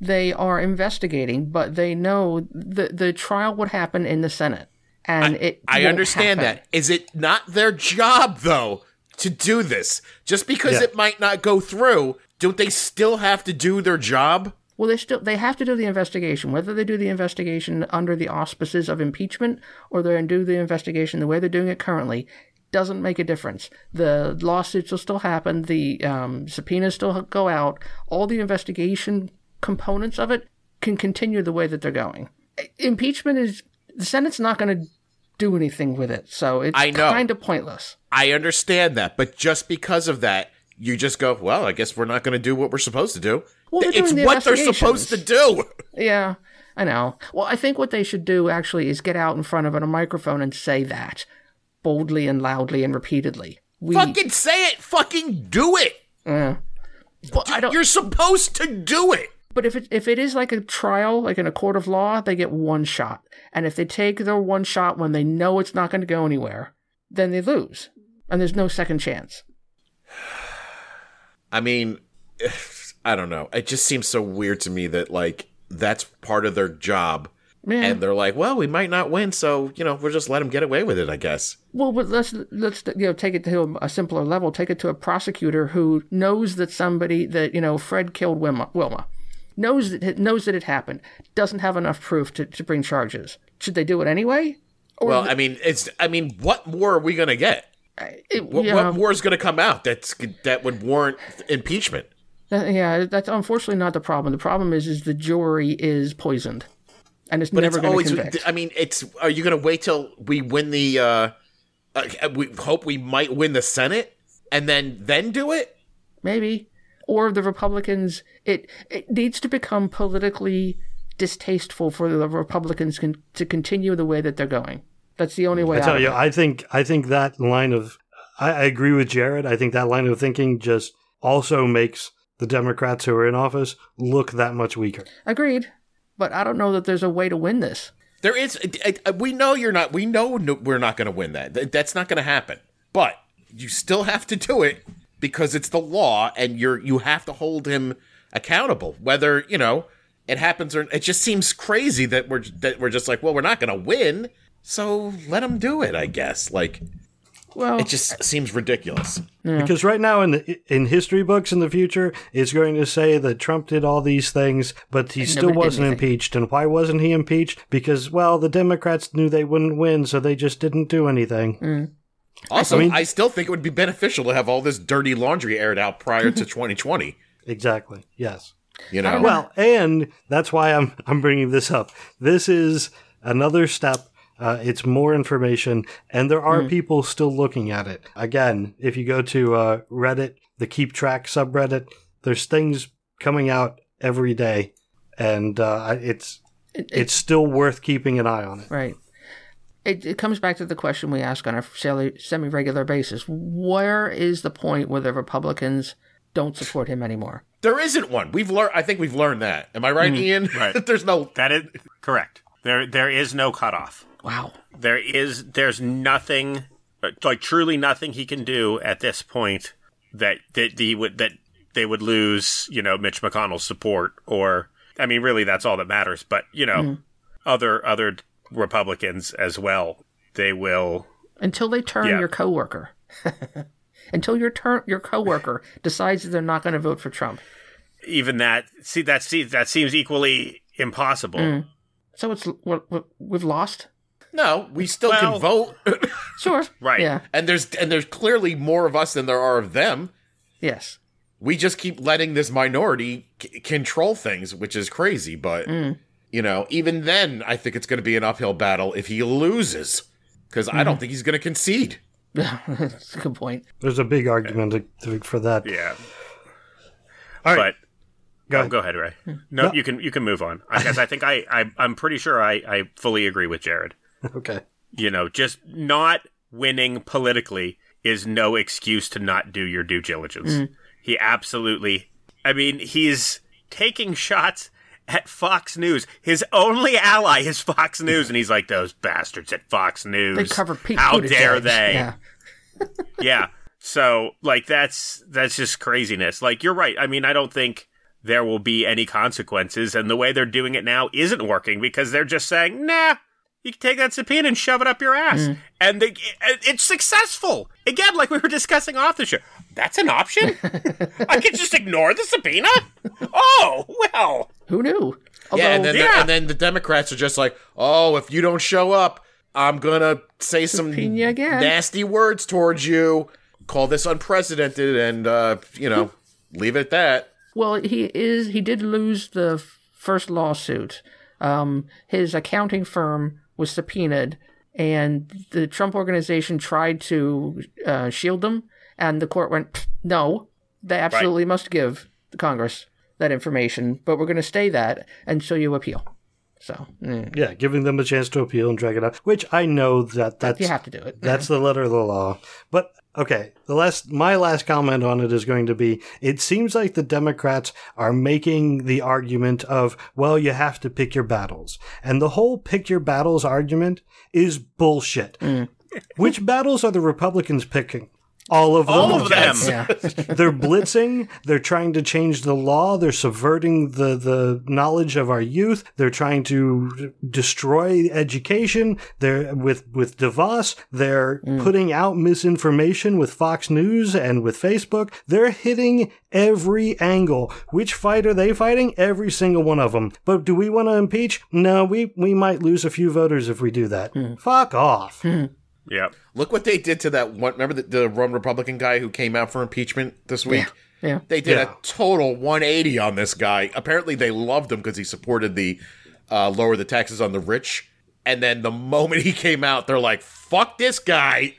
Speaker 1: They are investigating, but they know the the trial would happen in the Senate, and it.
Speaker 2: I
Speaker 1: won't
Speaker 2: understand
Speaker 1: happen.
Speaker 2: that. Is it not their job, though, to do this? Just because
Speaker 4: Yeah.
Speaker 2: it might not go through, don't they still have to do their job?
Speaker 1: Well, they still they have to do the investigation. Whether they do the investigation under the auspices of impeachment or they do the investigation the way they're doing it currently doesn't make a difference. The lawsuits will still happen. The um, subpoenas still go out. All the investigation components of it can continue the way that they're going. Impeachment is the Senate's not going to do anything with it, so it's kind of pointless.
Speaker 2: I understand that, but just because of that, you just go, well, I guess we're not going to do what we're supposed to do.
Speaker 1: Well,
Speaker 2: it's
Speaker 1: the
Speaker 2: what they're supposed to do.
Speaker 1: Yeah, I know. Well, I think what they should do actually is get out in front of a microphone and say that boldly and loudly and repeatedly. We,
Speaker 2: Fucking say it. Fucking do it.
Speaker 1: well, I don't.
Speaker 2: You're supposed to do it.
Speaker 1: But if it if it is like a trial, like in a court of law, they get one shot, and if they take their one shot when they know it's not going to go anywhere, then they lose, and there's no second chance.
Speaker 2: I mean, I don't know. It just seems so weird to me that like that's part of their job. And they're like, well, we might not win, so you know, we'll just let them get away with it, I guess.
Speaker 1: Well, but let's let's you know take it to a simpler level. Take it to a prosecutor who knows that somebody that you know Fred killed Wilma, Wilma knows that it, knows that it happened, doesn't have enough proof to, to bring charges. Should they do it anyway? Or
Speaker 2: Well, I mean, it's. I mean, what more are we gonna get?
Speaker 1: It,
Speaker 2: What,
Speaker 1: yeah,
Speaker 2: what more is gonna come out that's that would warrant impeachment?
Speaker 1: that- yeah, that's unfortunately not the problem. The problem is is the jury is poisoned, and it's
Speaker 2: But
Speaker 1: never going to convict.
Speaker 2: I mean, it's. Are you gonna wait till we win the? uh, uh We hope we might win the Senate, and then then do it.
Speaker 1: maybe or the republicans it it needs to become politically distasteful for the republicans con- to continue the way that they're going that's the only way
Speaker 4: I
Speaker 1: out
Speaker 4: tell
Speaker 1: of
Speaker 4: you,
Speaker 1: it.
Speaker 4: I think I think that line of I, I agree with Jared. I think that line of thinking just also makes the Democrats who are in office look that much weaker.
Speaker 1: agreed but i don't know that there's a way to win this
Speaker 2: There is. We know you're not. We know we're not going to win that. That's not going to happen. But you still have to do it because it's the law, and you're you have to hold him accountable. Whether you know it happens or it just seems crazy that we're that we're just like, well, we're not going to win, so let him do it. I guess like
Speaker 1: well
Speaker 2: it just seems ridiculous.
Speaker 4: Because right now in the, in history books in the future, it's going to say that Trump did all these things, but he still wasn't impeached. And why wasn't he impeached? Because well, the Democrats knew they wouldn't win, so they just didn't do anything.
Speaker 2: Also, I,
Speaker 4: I
Speaker 2: still think it would be beneficial to have all this dirty laundry aired out prior to 2020.
Speaker 4: Exactly. Yes.
Speaker 2: You know,
Speaker 4: Well, and that's why I'm I'm bringing this up. This is another step. Uh, it's more information, and there are people still looking at it. Again, if you go to uh, Reddit, the Keep Track subreddit, there's things coming out every day, and uh, it's
Speaker 1: it, it-
Speaker 4: it's still worth keeping an eye on it.
Speaker 1: right it, it comes back to the question we ask on a semi regular basis where is the point where the republicans don't support him anymore
Speaker 2: there isn't one. We've learned. I think we've learned that. Am I right, Ian?
Speaker 3: Right.
Speaker 2: There's no.
Speaker 3: That is correct. There there is no cutoff.
Speaker 1: wow
Speaker 3: There is there's nothing like truly nothing he can do at this point that that he would that they would lose, you know, Mitch McConnell's support or I mean really that's all that matters, but you know, mm-hmm. other other Republicans as well, they will
Speaker 1: until they turn
Speaker 3: Yeah.
Speaker 1: your coworker. until your turn your coworker decides that they're not going to vote for Trump.
Speaker 3: even that see that see that seems equally impossible. Mm.
Speaker 1: So it's what what- we've lost.
Speaker 2: No, we still
Speaker 3: Well-
Speaker 2: can vote,
Speaker 1: Sure.
Speaker 3: Right.
Speaker 1: Yeah.
Speaker 2: and there's and there's clearly more of us than there are of them.
Speaker 1: Yes.
Speaker 2: We just keep letting this minority c- control things, which is crazy. But mm. you know, even then, I think it's going to be an uphill battle if he loses, because I don't mm. think he's going to concede.
Speaker 1: That's a good point.
Speaker 4: There's a big argument to, to, for that.
Speaker 3: Yeah.
Speaker 4: All right,
Speaker 3: But
Speaker 4: go
Speaker 3: oh,
Speaker 4: ahead.
Speaker 3: go ahead, Ray. Hmm. No, you can you can move on. I guess I think I, I I'm pretty sure I, I fully agree with Jared.
Speaker 4: Okay.
Speaker 3: You know, just not winning politically is no excuse to not do your due diligence. Hmm. He absolutely I mean, he's taking shots at Fox News. His only ally is Fox News, and he's like, "Those bastards at Fox News!
Speaker 1: They cover Pete
Speaker 3: How
Speaker 1: Buttigieg.
Speaker 3: dare they?
Speaker 1: Yeah.
Speaker 3: yeah. So like that's that's just craziness. Like you're right. I mean, I don't think there will be any consequences, and the way they're doing it now isn't working because they're just saying, "Nah, you can take that subpoena and shove it up your ass," and they, it- it's successful. Again, like we were discussing off the show. That's an option. I can just ignore the subpoena. Oh well.
Speaker 1: Who knew? Although,
Speaker 2: yeah, and then
Speaker 3: yeah.
Speaker 2: The, and then the Democrats are just like, oh, if you don't show up, I'm gonna say some
Speaker 1: Subpoena you again."
Speaker 2: nasty words towards you. Call this unprecedented, and uh, you know, leave it at that.
Speaker 1: Well, he is. He did lose the first lawsuit. Um, his accounting firm was subpoenaed, and the Trump organization tried to uh, shield them, and the court went, "No, they absolutely must give the Congress that information, but we're going to stay that until you appeal." So mm,
Speaker 4: Yeah, giving them a chance to appeal and drag it out, which I know that that's
Speaker 1: you have to do it.
Speaker 4: That's the letter of the law. But okay, the last my last comment on it is going to be it seems like the Democrats are making the argument of, well, you have to pick your battles. And the whole pick your battles argument is bullshit. Mm. Which battles are the Republicans picking? All of them.
Speaker 3: All of them.
Speaker 1: Yeah.
Speaker 4: they're blitzing. They're trying to change the law. They're subverting the, the knowledge of our youth. They're trying to destroy education. They're with, with DeVos. They're mm. putting out misinformation with Fox News and with Facebook. They're hitting every angle. Which fight are they fighting? Every single one of them. But do we want to impeach? No, we, we might lose a few voters if we do that. Hmm. Fuck off. Hmm.
Speaker 3: Yep.
Speaker 2: Look what they did to that one. Remember the, the one Republican guy who came out for impeachment this week?
Speaker 1: Yeah.
Speaker 2: They did
Speaker 4: Yeah.
Speaker 2: a total 180 on this guy. Apparently, they loved him because he supported the uh, lower the taxes on the rich. And then the moment he came out, they're like, "Fuck this guy!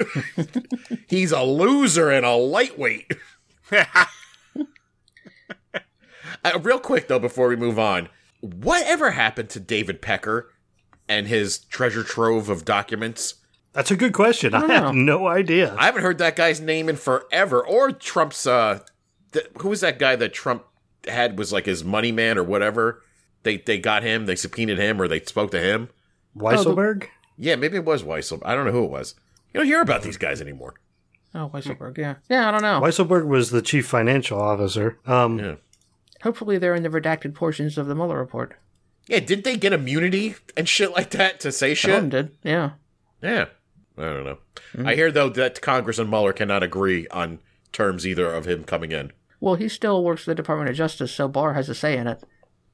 Speaker 2: He's a loser and a lightweight." uh, real quick though, before we move on, whatever happened to David Pecker and his treasure trove of documents?
Speaker 4: That's a good question. I,
Speaker 1: don't
Speaker 4: have no idea.
Speaker 2: I haven't heard that guy's name in forever. Or Trump's uh th- who was that guy that Trump had was like his money man or whatever? They they got him, they subpoenaed him or they spoke to him.
Speaker 4: Weisselberg?
Speaker 2: Yeah, maybe it was Weissel. I don't know who it was. You don't hear about these guys anymore.
Speaker 1: Oh, Weisselberg. Yeah. Yeah, I don't know.
Speaker 4: Weisselberg was the chief financial officer. Um,
Speaker 2: Yeah.
Speaker 1: Hopefully they're in the redacted portions of the Mueller report.
Speaker 2: Yeah, didn't they get immunity and shit like that to say
Speaker 1: Some of
Speaker 2: shit?
Speaker 1: did. Yeah.
Speaker 2: Yeah. I don't know. I hear though that Congress and Mueller cannot agree on terms either of him coming in.
Speaker 1: Well, he still works for the Department of Justice, so Barr has a say in it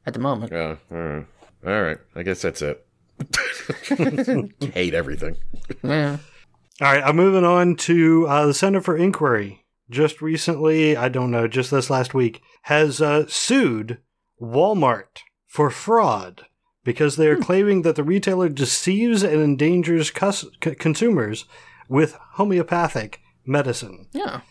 Speaker 1: at the moment.
Speaker 2: Yeah. All right. All right. I guess that's it. Hate everything.
Speaker 1: Yeah.
Speaker 4: All right, I'm moving on to uh, the Center for Inquiry. Just recently, I don't know, just this last week, has uh, sued Walmart for fraud because they are claiming that the retailer deceives and endangers cus- c- consumers with homeopathic medicine.
Speaker 1: Yeah.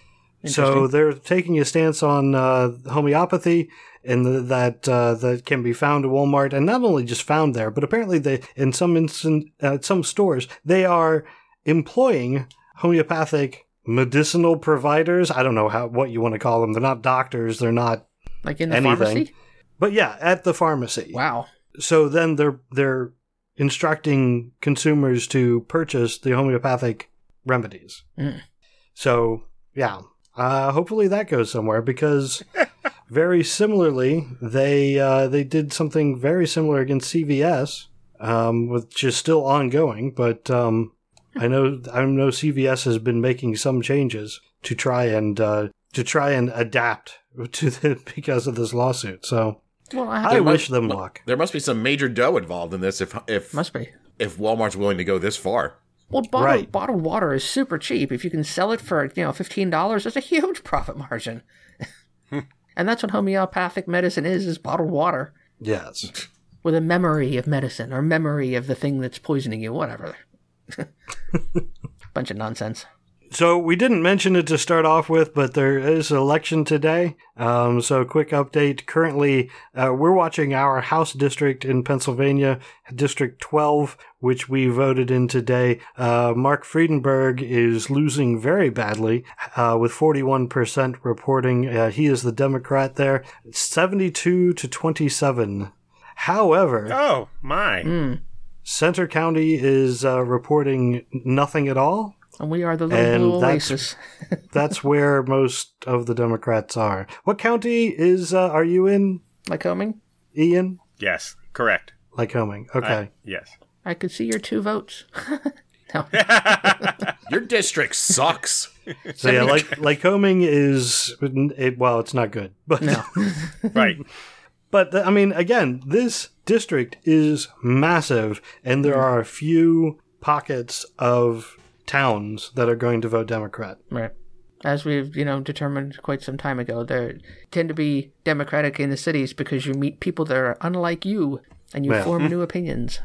Speaker 4: So they're taking a stance on uh, homeopathy and th- that uh, that can be found at Walmart, and not only just found there, but apparently they in some instant uh, some stores they are employing homeopathic medicinal providers. I don't know how what you want to call them. They're not doctors. They're not,
Speaker 1: Like in the
Speaker 4: Anything.
Speaker 1: pharmacy?
Speaker 4: but yeah, at the pharmacy.
Speaker 1: Wow.
Speaker 4: So then they're they're instructing consumers to purchase the homeopathic remedies.
Speaker 1: Mm.
Speaker 4: So yeah, uh, hopefully that goes somewhere because very similarly they uh, they did something very similar against CVS, um, which is still ongoing. But um, I know I know CVS has been making some changes to try and uh, to try and adapt to the because of this lawsuit. So
Speaker 1: Well, I,
Speaker 4: I
Speaker 1: have
Speaker 4: wish them luck.
Speaker 2: There must be some major dough involved in this if if
Speaker 1: must be.
Speaker 2: if Walmart's willing to go this far.
Speaker 1: Well, bottled,
Speaker 4: Right.
Speaker 1: bottled water is super cheap. If you can sell it for you know fifteen dollars, that's a huge profit margin. and that's what homeopathic medicine is: is bottled water
Speaker 4: Yes.
Speaker 1: with a memory of medicine or memory of the thing that's poisoning you. Whatever. Bunch of nonsense.
Speaker 4: So we didn't mention it to start off with, but there is election today. Um, so quick update. Currently, uh, we're watching our House district in Pennsylvania, District 12, which we voted in today. Uh, Marc Friedenberg is losing very badly, uh, with 41% reporting. Uh, he is the Democrat there. 72 to 27. However,
Speaker 3: Oh my!
Speaker 1: Mm.
Speaker 4: Centre County is uh, reporting nothing at all.
Speaker 1: And we are the little
Speaker 4: And
Speaker 1: blue
Speaker 4: that's-
Speaker 1: oasis.
Speaker 4: That's where most of the Democrats are. What county is uh, are you in,
Speaker 1: Lycoming,
Speaker 4: Ian?
Speaker 3: Yes, correct.
Speaker 4: Lycoming. Okay.
Speaker 3: Yes.
Speaker 1: I could see your two votes. no.
Speaker 2: Your district sucks.
Speaker 4: so yeah, like Lycoming is it, well, it's not good, but
Speaker 1: No.
Speaker 3: Right.
Speaker 4: but I mean, again, this district is massive, and there are a few pockets of towns that are going to vote Democrat.
Speaker 1: Right. As we've, you know, determined quite some time ago, there tend to be democratic in the cities because you meet people that are unlike you and you
Speaker 4: Well.
Speaker 1: form new opinions.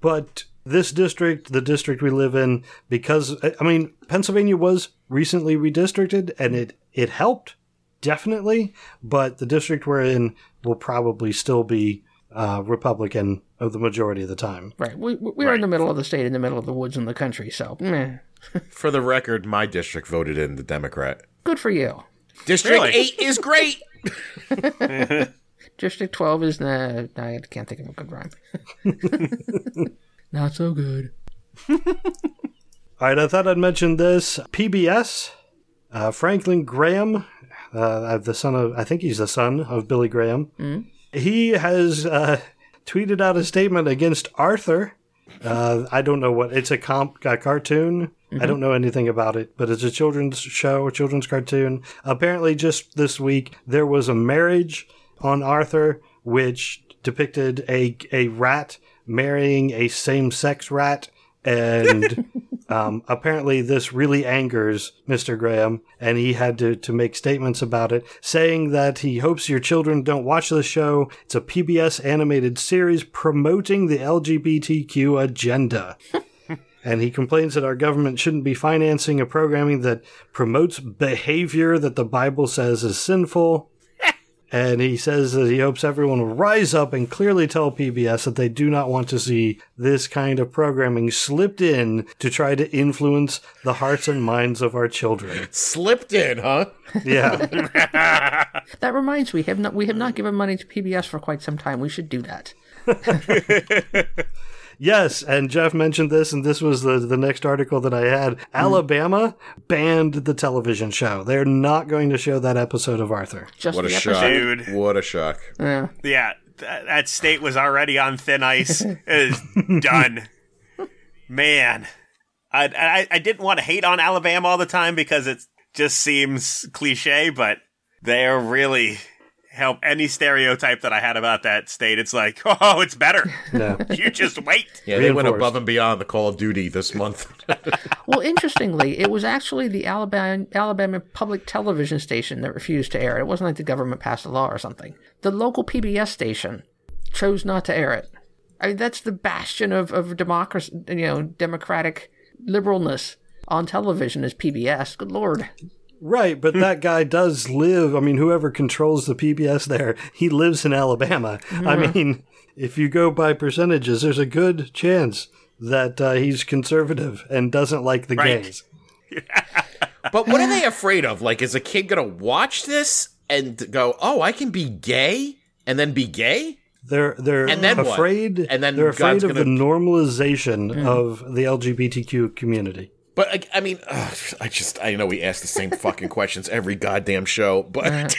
Speaker 4: But this district, the district we live in, because I mean, Pennsylvania was recently redistricted, and it it helped definitely. But the district we're in will probably still be uh, Republican of the majority of the time.
Speaker 1: Right. We, we- we're in the middle of the state, in the middle of the woods in the country, so meh.
Speaker 2: For the record, my district voted in the Democrat.
Speaker 1: good for you.
Speaker 2: District
Speaker 3: Really?
Speaker 2: 8 is great.
Speaker 1: District 12 is, nah, I can't think of a good rhyme. Not so good.
Speaker 4: All right, I thought I'd mention this. PBS Uh, Franklin Graham, uh, the son of, I think he's the son of Billy Graham. He has uh, tweeted out a statement against Arthur. Uh, I don't know what it's a comp a cartoon. I don't know anything about it, but it's a children's show, a children's cartoon. Apparently, just this week there was a marriage on Arthur, which depicted a a rat marrying a same sex rat, and um, apparently this really angers Mr. Graham, and he had to, to make statements about it, saying that he hopes your children don't watch the show. It's a PBS animated series promoting the LGBTQ agenda. and he complains that our government shouldn't be financing a programming that promotes behavior that the Bible says is sinful. And he says that he hopes everyone will rise up and clearly tell PBS that they do not want to see this kind of programming slipped in to try to influence the hearts and minds of our children.
Speaker 2: Slipped in, huh?
Speaker 4: Yeah.
Speaker 1: That reminds me, we have not we have not given money to PBS for quite some time. We should do that.
Speaker 4: yes, and Jeff mentioned this, and this was the, the next article that I had. Hmm. Alabama banned the television show. They're not going to show that episode of Arthur.
Speaker 1: Just
Speaker 2: What a
Speaker 1: the
Speaker 2: shock.
Speaker 3: Dude.
Speaker 2: What a shock.
Speaker 1: Yeah.
Speaker 3: Yeah, that, that state was already on thin ice. it is done. Man, I, I I didn't want to hate on Alabama all the time because it just seems cliche, but they're really help any stereotype that I had about that state. It's like, oh, it's better.
Speaker 4: No.
Speaker 3: you just wait.
Speaker 2: Yeah, they went above and beyond the Call of Duty this month.
Speaker 1: Well, interestingly, it was actually the Alabama Alabama public television station that refused to air it. It wasn't like the government passed a law or something. The local PBS station chose not to air it. I mean, that's the bastion of, of democracy, you know, democratic liberalness on television is PBS. Good lord.
Speaker 4: Right, but that guy does live. I mean, whoever controls the PBS there, he lives in Alabama. I mean, if you go by percentages, there's a good chance that uh, he's conservative and doesn't like the
Speaker 3: Right.
Speaker 4: gays.
Speaker 2: but what are they afraid of? Like, is a kid gonna watch this and go, "Oh, I can be gay," and then be gay?
Speaker 4: They're they're
Speaker 2: And then what?
Speaker 4: afraid.
Speaker 2: And then
Speaker 4: they're afraid
Speaker 2: God's
Speaker 4: of the
Speaker 2: gonna-
Speaker 4: normalization of the LGBTQ community.
Speaker 2: But I, I mean, ugh, I just I know we ask the same fucking questions every goddamn show, but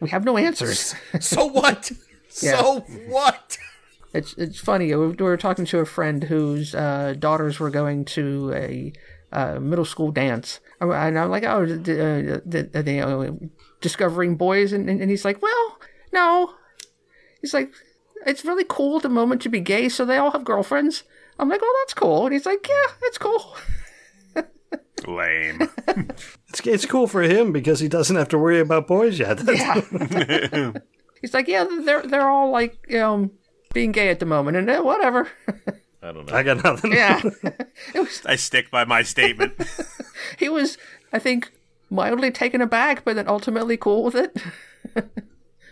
Speaker 1: We have no answers.
Speaker 2: so what?
Speaker 1: Yeah.
Speaker 2: So what?
Speaker 1: It's it's funny. We were talking to a friend whose uh, daughters were going to a uh, middle school dance, and I'm like, "Oh, uh, are they uh, discovering boys?" And, and and he's like, "Well, no." He's like, "It's really cool at the moment to be gay, so they all have girlfriends." I'm like, "Oh, that's cool." And he's like, "Yeah, that's cool."
Speaker 3: Lame.
Speaker 4: It's it's cool for him because he doesn't have to worry about boys yet.
Speaker 1: He's like, "Yeah, they're they're all like, um, being gay at the moment, and uh, whatever."
Speaker 2: I don't know.
Speaker 4: I got nothing.
Speaker 1: yeah, it was.
Speaker 3: I stick by my statement.
Speaker 1: he was, I think, mildly taken aback, but then ultimately cool with it.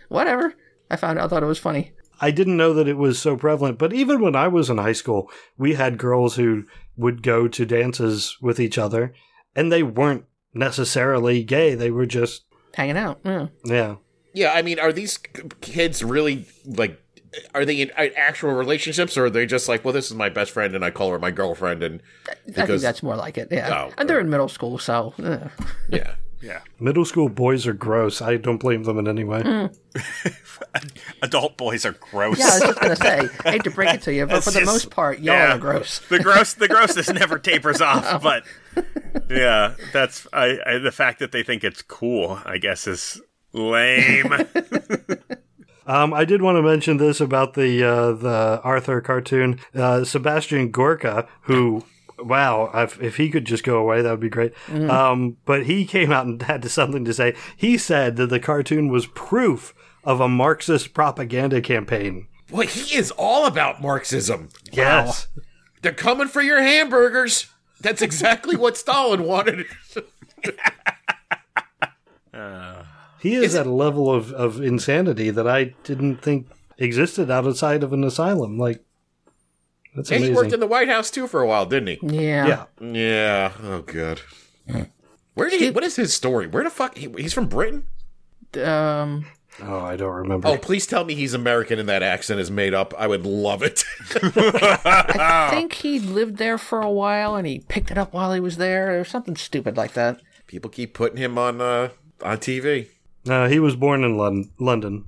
Speaker 1: Whatever. I found I thought it was funny.
Speaker 4: I didn't know that it was so prevalent, but even when I was in high school, we had girls who would go to dances with each other, and they weren't necessarily gay. They were just,
Speaker 1: Hanging out. Yeah.
Speaker 4: yeah.
Speaker 2: Yeah, I mean, are these kids really like? Are they in uh, actual relationships, or are they just like, well, this is my best friend, and I call her my girlfriend, and
Speaker 1: I think
Speaker 2: Because-
Speaker 1: that's more like it. Yeah.
Speaker 2: Oh,
Speaker 1: and they're in middle school, so uh,
Speaker 2: yeah,
Speaker 3: yeah.
Speaker 4: Middle school boys are gross. I don't blame them in any way.
Speaker 3: Adult boys are gross.
Speaker 1: yeah, I was just gonna say, I hate to break it to you, but
Speaker 3: It's
Speaker 1: for the
Speaker 3: just-
Speaker 1: most part, y'all
Speaker 3: yeah.
Speaker 1: are gross.
Speaker 3: the gross the grossness never tapers off but yeah that's I, I the fact that they think it's cool i guess is lame
Speaker 4: Um, I did want to mention this about the uh, the Arthur cartoon. Uh, Sebastian Gorka, who, wow, if, if he could just go away, that would be great. Um, but he came out and had something to say. He said that the cartoon was proof of a Marxist propaganda campaign.
Speaker 2: well, he is all about Marxism.
Speaker 4: Yes.
Speaker 2: They're coming for your hamburgers. That's exactly what Stalin wanted.
Speaker 4: He is, at a level of, of insanity that I didn't think existed outside of an asylum. Like, that's
Speaker 2: And he worked in the White House too for a while, didn't he?
Speaker 1: Yeah.
Speaker 4: yeah.
Speaker 2: Yeah. Oh, good. Where did he? What is his story? Where the fuck? He, he's from Britain.
Speaker 1: Um,
Speaker 4: Oh, I don't remember.
Speaker 2: Oh, please tell me he's American and that accent is made up. I would love it.
Speaker 1: I think he lived there for a while and he picked it up while he was there, or something stupid like that.
Speaker 2: People keep putting him on uh, on TV.
Speaker 4: Uh, he was born in Lon- London.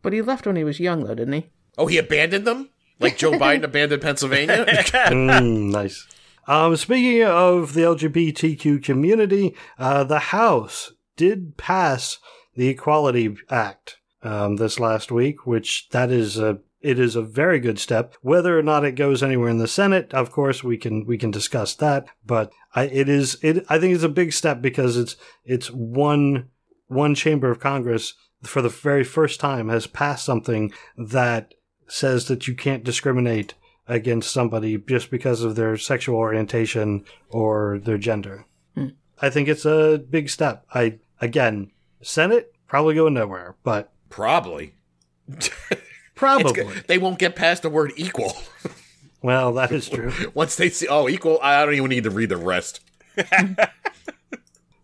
Speaker 1: But he left when he was young, though, didn't he?
Speaker 2: Oh, he abandoned them like Joe Biden abandoned Pennsylvania.
Speaker 4: Mm, nice. Um, speaking of the LGBTQ community, uh, the House did pass the Equality Act um, this last week, which that is a it is a very good step. Whether or not it goes anywhere in the Senate, of course, we can we can discuss that. But I, it is it. I think it's a big step because it's it's one one chamber of Congress for the very first time has passed something that says that you can't discriminate against somebody just because of their sexual orientation or their gender. Hmm. I think it's a big step. I again, Senate probably going nowhere, but
Speaker 2: Probably.
Speaker 4: Probably.
Speaker 2: They won't get past the word equal.
Speaker 4: Well, that is true.
Speaker 2: Once they see, oh, equal, I don't even need to read the rest.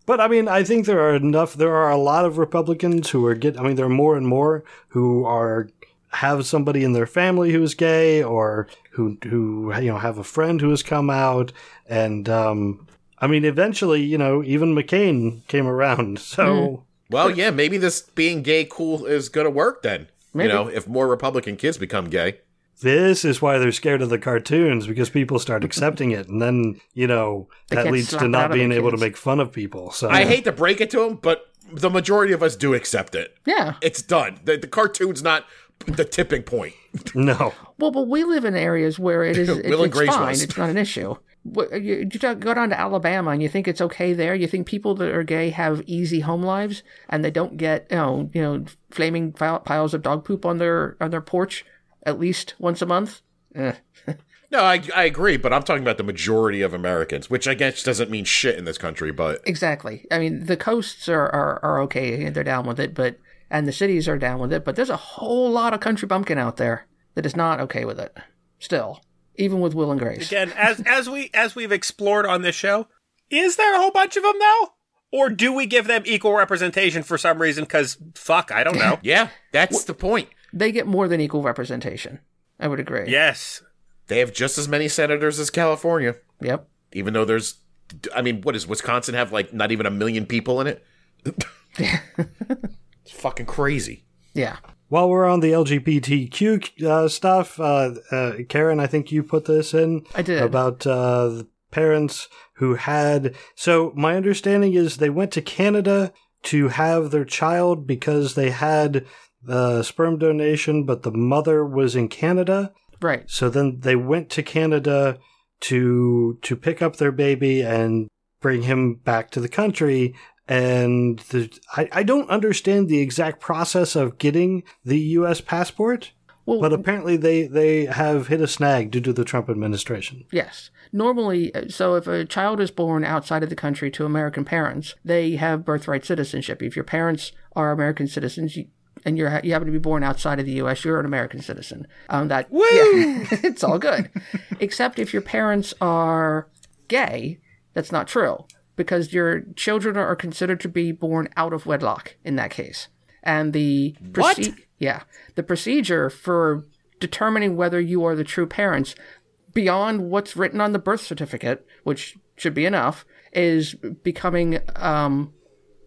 Speaker 4: But I mean, I think there are enough. There are a lot of Republicans who are get. I mean, there are more and more who are have somebody in their family who is gay, or who who you know have a friend who has come out, and um, I mean, eventually, you know, even McCain came around. So
Speaker 2: Well, yeah, maybe this being gay cool is going to work then.
Speaker 1: Maybe.
Speaker 2: You know, if more Republican kids become gay.
Speaker 4: this is why they're scared of the cartoons because people start accepting it, and then you know
Speaker 1: They
Speaker 4: that leads to not being
Speaker 1: the
Speaker 4: able to make fun of people. So
Speaker 2: I hate to break it to them, but the majority of us do accept it.
Speaker 1: Yeah.
Speaker 2: It's done. The, the cartoon's not the tipping point.
Speaker 4: no.
Speaker 1: Well, but we live in areas where it is it, it's
Speaker 2: Grace
Speaker 1: fine.
Speaker 2: was.
Speaker 1: It's not an issue. What- You, you talk- go down to Alabama and you think it's okay there. You think people that are gay have easy home lives and they don't get you know you know flaming piles of dog poop on their on their porch at least once a month. Eh.
Speaker 2: No, I, I agree, but I'm talking about the majority of Americans, which I guess doesn't mean shit in this country, but
Speaker 1: Exactly. I mean, the coasts are, are, are okay. They're down with it, but and the cities are down with it. But there's a whole lot of country bumpkin out there that is not okay with it. Still, even with Will and Grace.
Speaker 3: Again, as as we as we've explored on this show, is there a whole bunch of them though, or do we give them equal representation for some reason? Because fuck, I don't know.
Speaker 2: yeah, that's the point.
Speaker 1: They get more than equal representation. I would agree.
Speaker 3: yes,
Speaker 2: They have just as many senators as California,
Speaker 1: Yep.
Speaker 2: even though there's, I mean, what does Wisconsin have like not even a million people in it? it's fucking crazy.
Speaker 1: Yeah.
Speaker 4: While we're on the LGBTQ uh, stuff, uh, uh, Karen, I think you put this in
Speaker 1: I did.
Speaker 4: about uh, the parents who had. So my understanding is they went to Canada to have their child because they had the sperm donation, but the mother was in Canada.
Speaker 1: Right.
Speaker 4: So then they went to Canada to to pick up their baby and bring him back to the country. And the, I, I don't understand the exact process of getting the U.S. passport,
Speaker 1: Well,
Speaker 4: but apparently they, they have hit a snag due to the Trump administration.
Speaker 1: Yes. Normally, so if a child is born outside of the country to American parents, they have birthright citizenship. If your parents are American citizens, you, and you're you happen to be born outside of the U.S., you're an American citizen. Um, that yeah, it's all good, except if your parents are gay. That's not true because your children are considered to be born out of wedlock in that case, and the
Speaker 2: What?
Speaker 1: proce- yeah, the procedure for determining whether you are the true parents beyond what's written on the birth certificate, which should be enough, is becoming um,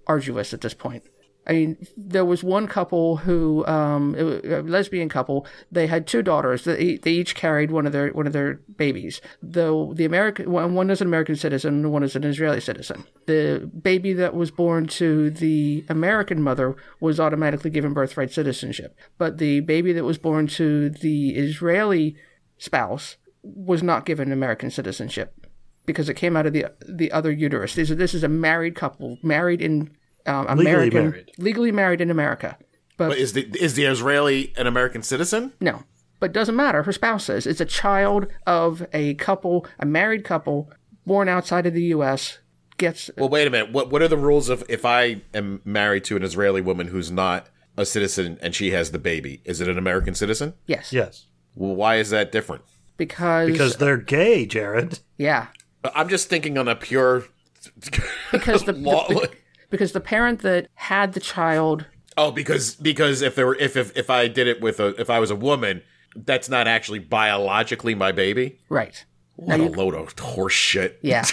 Speaker 1: arduous at this point. I mean, there was one couple who, um, a lesbian couple. They had two daughters. They, they each carried one of their one of their babies. Though the American one, is an American citizen, one is an Israeli citizen. The baby that was born to the American mother was automatically given birthright citizenship, but the baby that was born to the Israeli spouse was not given American citizenship because it came out of the the other uterus. This is this is a married couple, married in um,
Speaker 4: Legally
Speaker 1: American,
Speaker 4: married.
Speaker 1: legally married in America. But,
Speaker 2: But is the is the Israeli an American citizen?
Speaker 1: no, but doesn't matter. Her spouse is. It's a child of a couple, a married couple, born outside of the U.S. Gets
Speaker 2: Well, wait a minute. What what are the rules of if I am married to an Israeli woman who's not a citizen and she has the baby? Is it an American citizen?
Speaker 1: yes,
Speaker 4: Yes.
Speaker 2: Well, why is that different?
Speaker 1: because
Speaker 4: Because they're gay, Jared.
Speaker 1: yeah,
Speaker 2: I'm just thinking on a pure
Speaker 1: because the,
Speaker 2: law.
Speaker 1: the- because the parent that had the child
Speaker 2: oh, because because if there were if if if I did it with a if I was a woman, that's not actually biologically my baby.
Speaker 1: right.
Speaker 2: What a load of horse shit.
Speaker 1: Yeah,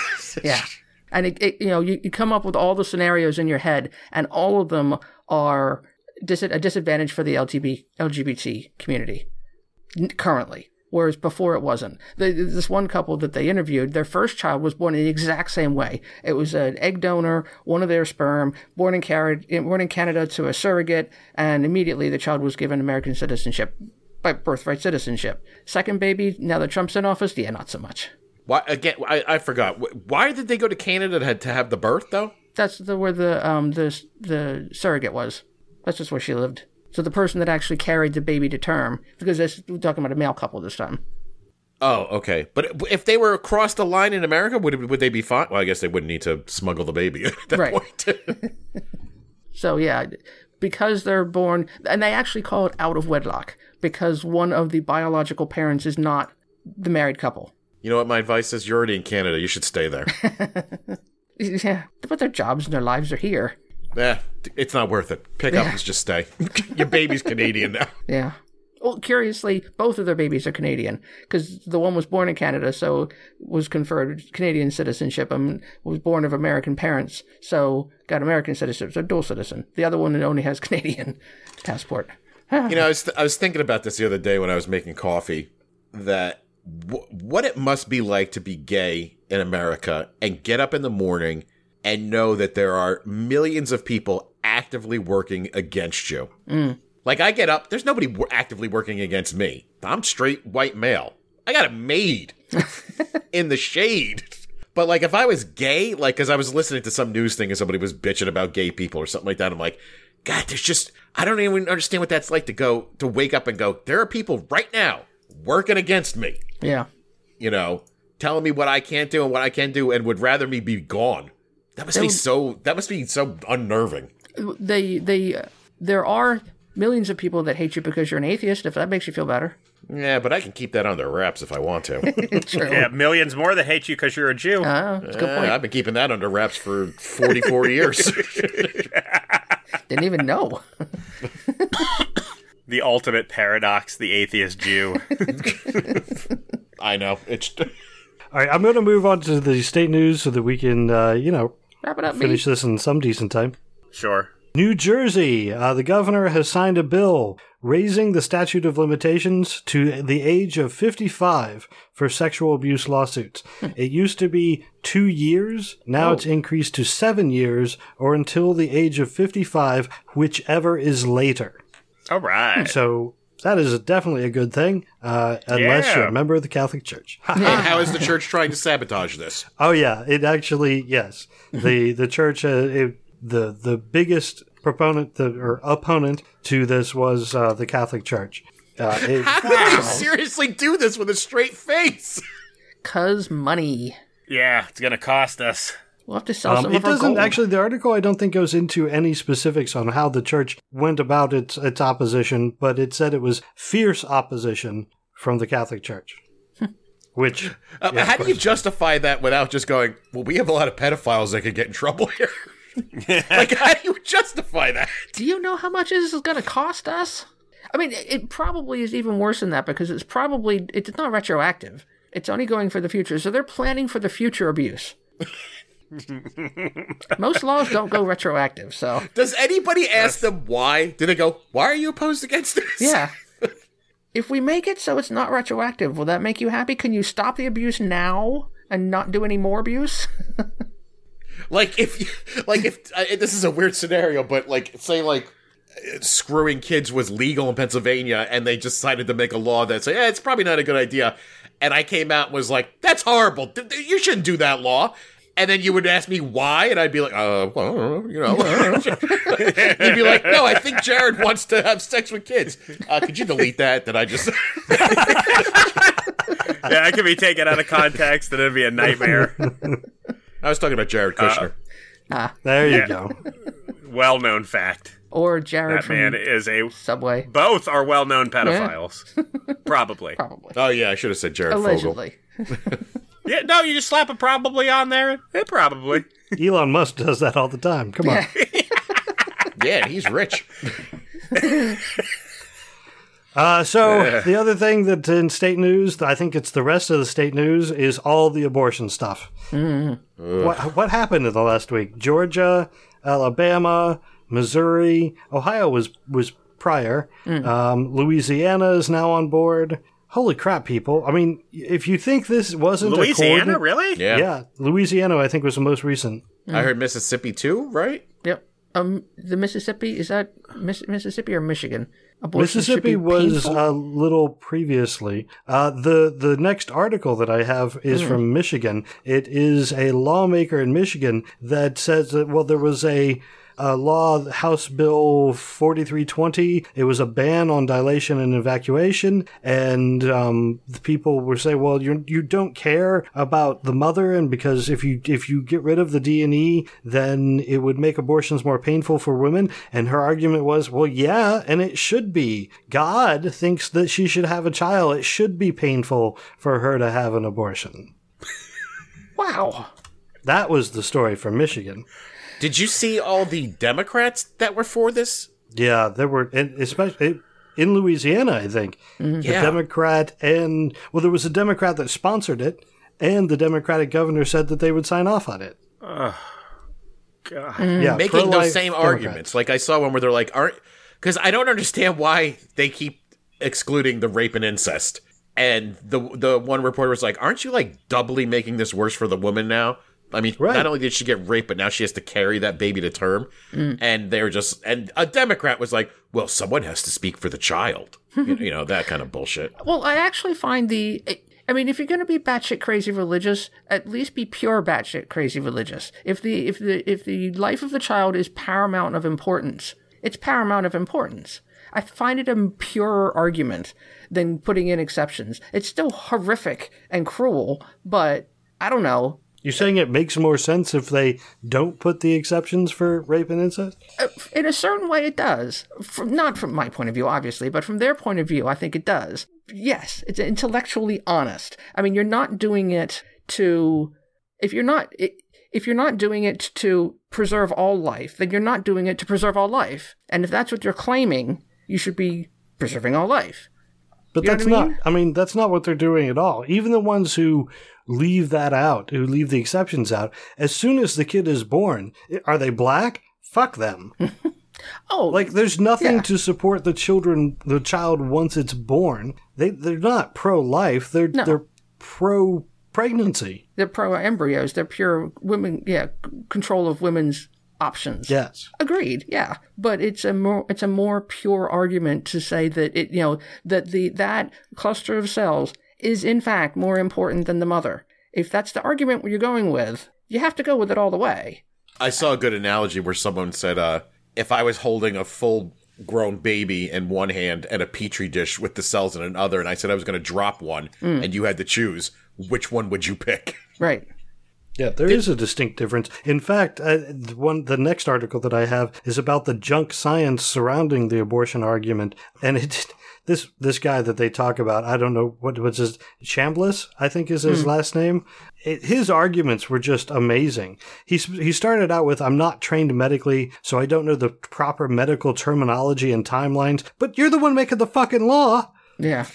Speaker 1: yeah. And it, it, you know, you, you come up with all the scenarios in your head, and all of them are dis- a disadvantage for the LGBT, LGBT community currently. Whereas before it wasn't. The, this one couple that they interviewed, their first child was born in the exact same way. It was an egg donor, one of their sperm, born in, Car- born in Canada to a surrogate, and immediately the child was given American citizenship by birthright citizenship. Second baby, now that Trump's in office, yeah, not so much.
Speaker 2: Why again? I, I forgot. Why did they go to Canada to, to have the birth though?
Speaker 1: That's the where the um the the surrogate was. That's just where she lived. So the person that actually carried the baby to term, because this, we're talking about a male couple this time.
Speaker 2: Oh, okay. But if they were across the line in America, would it, would they be fine? Well, I guess they wouldn't need to smuggle the baby at that
Speaker 1: Right.
Speaker 2: point.
Speaker 1: So yeah, because they're born, and they actually call it out of wedlock because one of the biological parents is not the married couple.
Speaker 2: you know what my advice is? You're already in Canada. You should stay there.
Speaker 1: Yeah, but their jobs and their lives are here.
Speaker 2: Eh, it's not worth it. Pick up and just stay. Your baby's Canadian now.
Speaker 1: Yeah. Well, curiously, both of their babies are Canadian because the one was born in Canada, so was conferred Canadian citizenship, and was born of American parents, so got American citizenship, so dual citizen. The other one only has Canadian passport.
Speaker 2: You know, I was, th- I was thinking about this the other day when I was making coffee that w- what it must be like to be gay in America and get up in the morning and know that there are millions of people actively working against you. Mm. Like, I get up, there's nobody w- actively working against me. I'm straight white male. I got a maid in the shade. But like, if I was gay, like, because I was listening to some news thing and somebody was bitching about gay people or something like that, I'm like, God, there's just I don't even understand what that's like to go to wake up and go. There are people right now working against me.
Speaker 1: Yeah.
Speaker 2: You know, telling me what I can't do and what I can do, and would rather me be gone. That must be so. That must be so unnerving.
Speaker 1: They, they, uh, there are millions of people that hate you because you're an atheist, if that makes you feel better.
Speaker 2: Yeah, but I can keep that under wraps if I want to.
Speaker 1: True.
Speaker 3: Yeah, millions more that hate you because you're a Jew.
Speaker 1: Oh, that's a good
Speaker 2: Eh,
Speaker 1: point.
Speaker 2: I've been keeping that under wraps for 44 years.
Speaker 1: Didn't even know.
Speaker 3: the ultimate paradox, the atheist Jew.
Speaker 2: I know. It's
Speaker 4: All right, I'm going to move on to the state news so that we can, uh, you know,
Speaker 1: Wrap it up, me.
Speaker 4: finish this in some decent time.
Speaker 3: sure.
Speaker 4: New Jersey, uh, the governor has signed a bill raising the statute of limitations to the age of 55 for sexual abuse lawsuits. it used to be two years. Now it's increased to seven years or until the age of 55, whichever is later.
Speaker 3: All right.
Speaker 4: So that is definitely a good thing, uh, unless
Speaker 3: Yeah.
Speaker 4: you're a member of the Catholic Church.
Speaker 2: and how is the church trying to sabotage this?
Speaker 4: Oh yeah, it actually yes. the The church, uh, it, the the biggest proponent the, or opponent to this was uh, the Catholic Church. Uh, it,
Speaker 2: How did you seriously do this with a straight face?
Speaker 1: Cause money.
Speaker 3: Yeah, it's gonna cost us.
Speaker 1: We'll have to sell
Speaker 4: um,
Speaker 1: some
Speaker 4: it
Speaker 1: of
Speaker 4: doesn't
Speaker 1: gold.
Speaker 4: actually. The article I don't think goes into any specifics on how the church went about its its opposition, but it said it was fierce opposition from the Catholic Church. Which
Speaker 2: Uh,
Speaker 4: yeah,
Speaker 2: how do you justify that without just going, well, we have a lot of pedophiles that could get in trouble here? like, how do you justify that?
Speaker 1: Do you know how much this is going to cost us? I mean, it it probably is even worse than that because it's probably it's not retroactive. It's only going for the future, so they're planning for the future abuse. Most laws don't go retroactive, so
Speaker 2: Does anybody ask them why? Do they go, why are you opposed against this?
Speaker 1: yeah. if we make it so it's not retroactive, will that make you happy? Can you stop the abuse now and not do any more abuse?
Speaker 2: Like, if, you, like, if, uh, this is a weird scenario, but like, say, like, uh, screwing kids was legal in Pennsylvania and they decided to make a law that say, yeah, it's probably not a good idea. And I came out and was like, that's horrible. Th- th- You shouldn't do that law. And then you would ask me why, and I'd be like, uh, well, you know. You'd be like, no, I think Jared wants to have sex with kids. Uh, could you delete that? That I just.
Speaker 3: Yeah, I could be taken out of context and it'd be a nightmare.
Speaker 2: I was talking about Jared Kushner.
Speaker 4: Ah, there you
Speaker 3: Yeah.
Speaker 4: go.
Speaker 3: well known fact.
Speaker 1: or Jared
Speaker 3: That
Speaker 1: from
Speaker 3: man is a.
Speaker 1: Subway?
Speaker 3: Both are well known pedophiles. Probably.
Speaker 1: Probably.
Speaker 2: oh, yeah, I should have said Jared Fogle.
Speaker 1: Allegedly.
Speaker 3: Yeah, no, you just slap a probably on there. Eh, probably.
Speaker 4: Elon Musk does that all the time. Come on.
Speaker 2: Yeah, he's rich.
Speaker 4: Uh, so the other thing that in state news, I think it's the rest of the state news, is all the abortion stuff. What what happened in the last week? Georgia, Alabama, Missouri, Ohio was was prior. Um, Louisiana is now on board. Holy crap, people! I mean, if you think this wasn't a
Speaker 3: Louisiana,
Speaker 4: coordinate-
Speaker 3: really?
Speaker 2: Yeah.
Speaker 4: yeah, Louisiana, I think was the most recent.
Speaker 2: I heard Mississippi too, right?
Speaker 1: Yep. Um, the Mississippi is that Miss- Mississippi or Michigan? Abortion
Speaker 4: Mississippi was
Speaker 1: painful?
Speaker 4: a little previously. Uh, the the next article that I have is from Michigan. It is a lawmaker in Michigan that says that well there was a. A law, House Bill 4320. It was a ban on dilation and evacuation, and um, the people were saying, "Well, you you don't care about the mother, and because if you if you get rid of the D and E, then it would make abortions more painful for women." And her argument was, "Well, yeah, and it should be. God thinks that she should have a child. It should be painful for her to have an abortion."
Speaker 1: wow.
Speaker 4: That was the story from Michigan.
Speaker 2: Did you see all the Democrats that were for this?
Speaker 4: Yeah, there were, and especially eh, in Louisiana, I think mm-hmm. the
Speaker 2: Yeah.
Speaker 4: Democrat and well, there was a Democrat that sponsored it, and the Democratic governor said that they would sign off on it.
Speaker 3: God. Mm-hmm.
Speaker 4: Yeah,
Speaker 2: Making
Speaker 4: pro-life
Speaker 2: those same
Speaker 4: Democrats.
Speaker 2: arguments. Like I saw one where they're like, aren't because I don't understand why they keep excluding the rape and incest. And the the one reporter was like, "Aren't you like doubly making this worse for the woman now?" I mean,
Speaker 4: Right.
Speaker 2: not only did she get raped, but now she has to carry that baby to term. Mm. And they're just, and a Democrat was like, "Well, someone has to speak for the child," you, you know, that kind of bullshit.
Speaker 1: Well, I actually find the. I mean, if you're going to be batshit crazy religious, at least be pure batshit crazy religious. If the if the if the life of the child is paramount of importance, it's paramount of importance. I find it a purer argument than putting in exceptions. It's still horrific and cruel, but I don't know.
Speaker 4: You're saying it makes more sense if they don't put the exceptions for rape and incest?
Speaker 1: Uh, In a certain way, it does. From, not from my point of view, obviously, but from their point of view, I think it does. Yes, it's intellectually honest. I mean, you're not doing it to. If you're not. If you're not doing it to preserve all life, then you're not doing it to preserve all life. And if that's what you're claiming, you should be preserving all life.
Speaker 4: But
Speaker 1: You
Speaker 4: that's
Speaker 1: I
Speaker 4: not, I mean, that's not what they're doing at all. Even the ones who leave that out, who leave the exceptions out, as soon as the kid is born, are they black? Fuck them.
Speaker 1: Oh,
Speaker 4: Like, there's nothing
Speaker 1: Yeah.
Speaker 4: to support the children, the child once it's born. They they're not pro life. They're
Speaker 1: No.
Speaker 4: they're pro pregnancy.
Speaker 1: they're pro embryos. They're pure women. Yeah, control of women's options.
Speaker 4: Yes.
Speaker 1: Agreed. Yeah, but it's a more it's a more pure argument to say that it you know that the that cluster of cells is in fact more important than the mother. If that's the argument you're going with, you have to go with it all the way.
Speaker 2: I saw a good analogy where someone said, uh, if I was holding a full grown baby in one hand and a petri dish with the cells in another, and I said I was going to drop one, and you had to choose, which one would you pick?
Speaker 1: Right.
Speaker 4: Yeah, there is a distinct difference. In fact, uh, the one the next article that I have is about the junk science surrounding the abortion argument, and it this this guy that they talk about, I don't know what what's his Chambliss, I think is his last name. It, his arguments were just amazing. He he started out with, "I'm not trained medically, so I don't know the proper medical terminology and timelines." But you're the one making the fucking law.
Speaker 1: Yeah.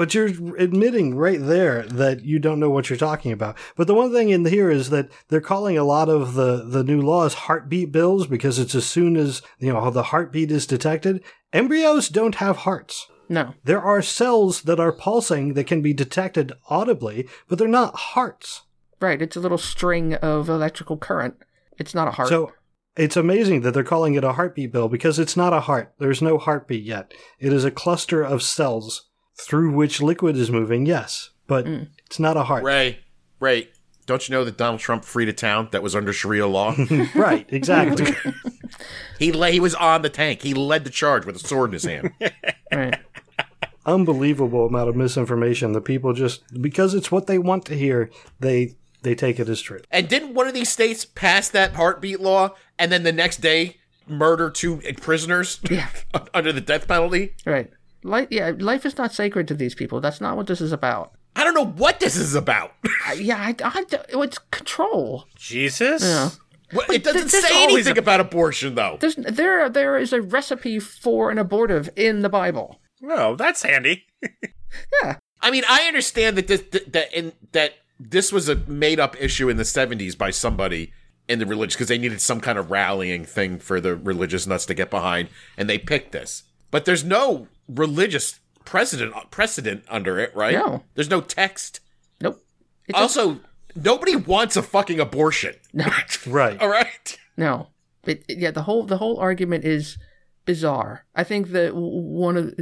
Speaker 4: But you're admitting right there that you don't know what you're talking about. But the one thing in here is that they're calling a lot of the, the new laws heartbeat bills because it's as soon as, you know, the heartbeat is detected. Embryos don't have hearts.
Speaker 1: No.
Speaker 4: There are cells that are pulsing that can be detected audibly, but they're not hearts.
Speaker 1: Right. It's a little string of electrical current. It's not a heart.
Speaker 4: So it's amazing that they're calling it a heartbeat bill because it's not a heart. There's no heartbeat yet. It is a cluster of cells through which liquid is moving, yes, but mm. it's not a heart.
Speaker 2: Ray, Ray, don't you know that Donald Trump freed a town that was under Sharia law?
Speaker 4: right, exactly.
Speaker 2: he lay, he was on the tank. He led the charge with a sword in his hand.
Speaker 1: right.
Speaker 4: Unbelievable amount of misinformation. The people just because it's what they want to hear, they they take it as true.
Speaker 2: and didn't one of these states pass that heartbeat law, and then the next day murder two prisoners
Speaker 1: Yeah.
Speaker 2: under the death penalty?
Speaker 1: Right. Life, yeah, life is not sacred to these people. That's not what this is about.
Speaker 2: I don't know what this is about.
Speaker 1: I- yeah, I, I, oh, it's control.
Speaker 3: Jesus?
Speaker 1: Yeah.
Speaker 2: What- it doesn't
Speaker 1: there's
Speaker 2: say anything about abortion, though.
Speaker 1: There's there there is a recipe for an abortive in the Bible.
Speaker 3: Oh, that's handy. Yeah.
Speaker 2: I mean, I understand that this that that, in, that this was a made up issue in the '70s by somebody in the religious because they needed some kind of rallying thing for the religious nuts to get behind, and they picked this. But there's no religious precedent precedent under it, right?
Speaker 1: No.
Speaker 2: There's no text.
Speaker 1: Nope. It just-
Speaker 2: Also, nobody wants a fucking abortion.
Speaker 1: no,
Speaker 4: Right.
Speaker 2: All right.
Speaker 1: no. It, it- yeah, the whole the whole argument is bizarre. I think that one of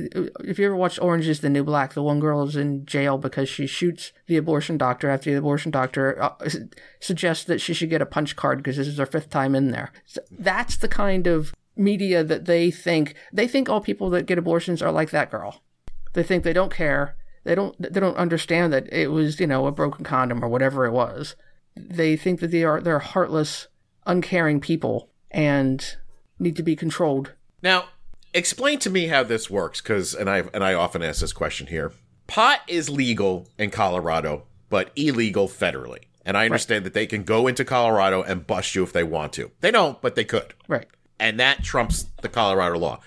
Speaker 1: if you ever watched Orange is the New Black, the one girl is in jail because she shoots the abortion doctor after the abortion doctor uh, suggests that she should get a punch card because this is her fifth time in there. So that's the kind of media that they think they think all people that get abortions are like that girl. They think they don't care. They don't they don't understand that it was, you know, a broken condom or whatever it was. They think that they are they're heartless, uncaring people and need to be controlled.
Speaker 2: Now, explain to me how this works, because and I and I often ask this question here. Pot is legal in Colorado, but illegal federally. And I understand that they can go into Colorado and bust you if they want to. They don't, but they could.
Speaker 1: Right.
Speaker 2: And that trumps the Colorado law.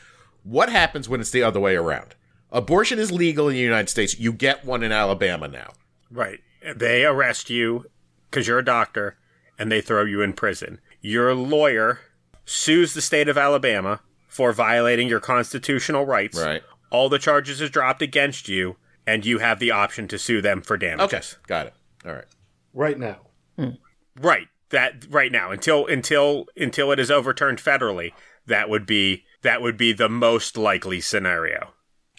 Speaker 2: What happens when it's the other way around? Abortion is legal in the United States. You get one in Alabama now.
Speaker 3: Right. They arrest you because you're a doctor and they throw you in prison. Your lawyer sues the state of Alabama for violating your constitutional rights.
Speaker 2: Right.
Speaker 3: All the charges are dropped against you, and you have the option to sue them for damages.
Speaker 2: Okay, got it. All right.
Speaker 4: Right now.
Speaker 3: Right. That right now until until until it is overturned federally, that would be that would be the most likely scenario.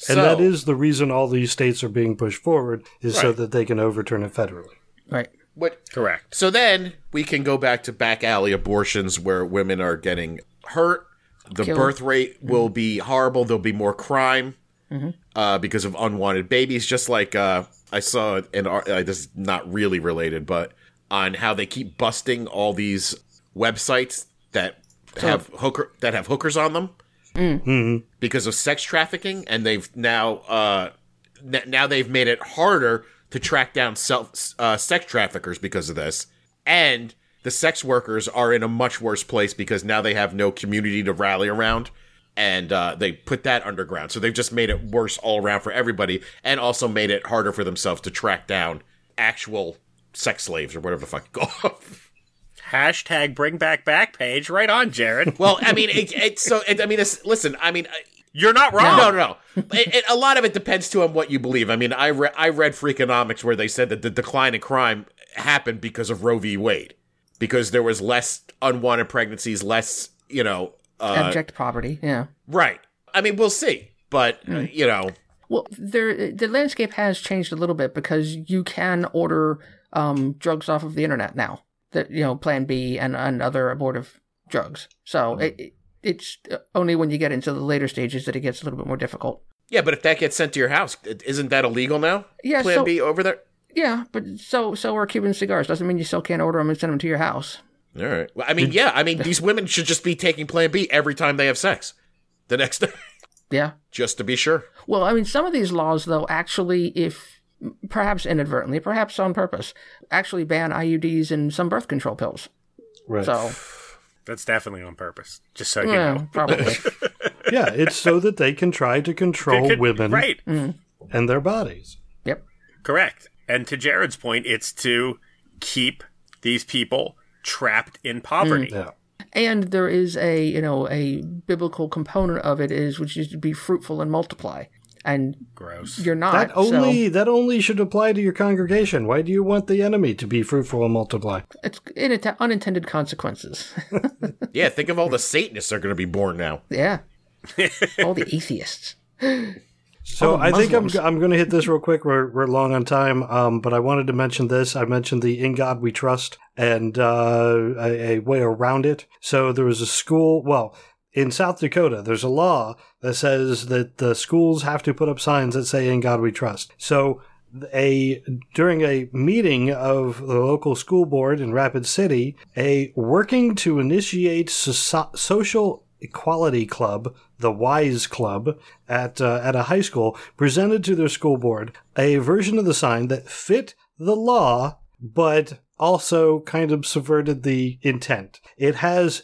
Speaker 4: And
Speaker 2: So-
Speaker 4: that is the reason all these states are being pushed forward is so that they can overturn it federally.
Speaker 1: Right.
Speaker 2: what
Speaker 3: Correct.
Speaker 2: So then we can go back to back alley abortions where women are getting hurt. The
Speaker 1: Killed.
Speaker 2: birth rate will be horrible. There'll be more crime uh, because of unwanted babies. Just like uh, I saw an ar- uh, this is not really related, but on how they keep busting all these websites that have hooker that have hookers on them because of sex trafficking, and they've now uh, n- now they've made it harder to track down self uh, sex traffickers because of this, and the sex workers are in a much worse place because now they have no community to rally around, and uh, they put that underground. So they've just made it worse all around for everybody, and also made it harder for themselves to track down actual sex slaves or whatever the fuck you call.
Speaker 3: Hashtag bring back Backpage. Right on, Jared.
Speaker 2: Well, I mean, it, it's so. It, I mean, it's, listen. I mean, I-
Speaker 3: You're not wrong.
Speaker 2: no, no, no. It, it, a lot of it depends too on what you believe. I mean, I re- I read Freakonomics where they said that the decline in crime happened because of Roe v. Wade, because there was less unwanted pregnancies, less, you know, uh,
Speaker 1: Abject poverty. Yeah.
Speaker 2: right. I mean, we'll see, but uh, you know,
Speaker 1: Well, there the landscape has changed a little bit because you can order um, drugs off of the internet now. That you know, Plan B and, and other abortive drugs. So it, it, it's only when you get into the later stages that it gets a little bit more difficult.
Speaker 2: yeah. But if that gets sent to your house, isn't that illegal now?
Speaker 1: Yeah,
Speaker 2: Plan
Speaker 1: so-
Speaker 2: B over there.
Speaker 1: Yeah, but so so are Cuban cigars. Doesn't mean you still can't order them and send them to your house.
Speaker 2: All right. Well, I mean, yeah. I mean, these women should just be taking Plan B every time they have sex. The next day,
Speaker 1: Yeah.
Speaker 2: just to be sure.
Speaker 1: Well, I mean, some of these laws, though, actually, if perhaps inadvertently, perhaps on purpose, actually ban IUDs and some birth control pills.
Speaker 4: Right.
Speaker 1: So,
Speaker 3: That's definitely on purpose. Just so you
Speaker 1: yeah,
Speaker 3: know.
Speaker 1: probably.
Speaker 4: yeah, it's so that they can try to control
Speaker 3: Could-
Speaker 4: women
Speaker 3: Right. Mm.
Speaker 4: and their bodies.
Speaker 1: yep.
Speaker 3: Correct. And to Jared's point, it's to keep these people trapped in poverty.
Speaker 4: Mm, yeah.
Speaker 1: And there is a, you know, a biblical component of it is which is to be fruitful and multiply. And
Speaker 3: Gross.
Speaker 1: you're not.
Speaker 4: That only
Speaker 1: so
Speaker 4: that only should apply to your congregation. Why do you want the enemy to be fruitful and multiply?
Speaker 1: it's inint- unintended consequences.
Speaker 2: Yeah. Think of all the Satanists that are going to be born now.
Speaker 1: yeah. All the atheists.
Speaker 4: So
Speaker 1: Oh,
Speaker 4: I think I'm I'm going to hit this real quick. We're we're long on time, um, but I wanted to mention this. I mentioned the "In God We Trust" and uh, a, a way around it. So there was a school. Well, in South Dakota, there's a law that says that the schools have to put up signs that say "In God We Trust." So a during a meeting of the local school board in Rapid City, a working to initiate so- social equality club, the Wise Club at uh, at a high school, presented to their school board a version of the sign that fit the law, but also kind of subverted the intent. It has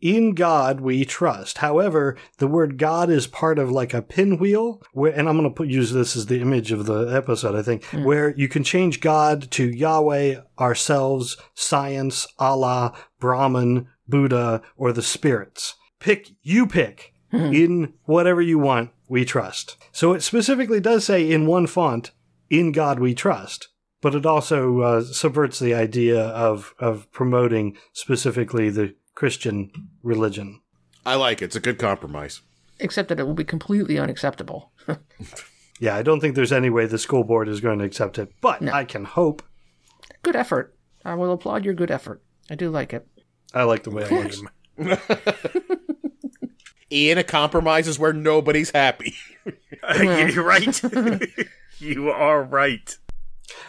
Speaker 4: in God we trust. However, the word God is part of like a pinwheel, where, and I'm going to put, use this as the image of the episode, I think, where you can change God to Yahweh, ourselves, science, Allah, Brahman, Buddha, or the spirits. Pick, you pick in whatever you want, we trust. So it specifically does say in one font, in God we trust. But it also uh, subverts the idea of, of promoting specifically the Christian religion.
Speaker 2: I like it. It's a good compromise.
Speaker 1: Except that it will be completely unacceptable.
Speaker 4: Yeah, I don't think there's any way the school board is going to accept it, but I can hope.
Speaker 1: good effort. I will applaud your good effort. I do like it.
Speaker 4: I like the way it looks.
Speaker 2: Ian, a compromise is where nobody's happy.
Speaker 3: You're right. you are right.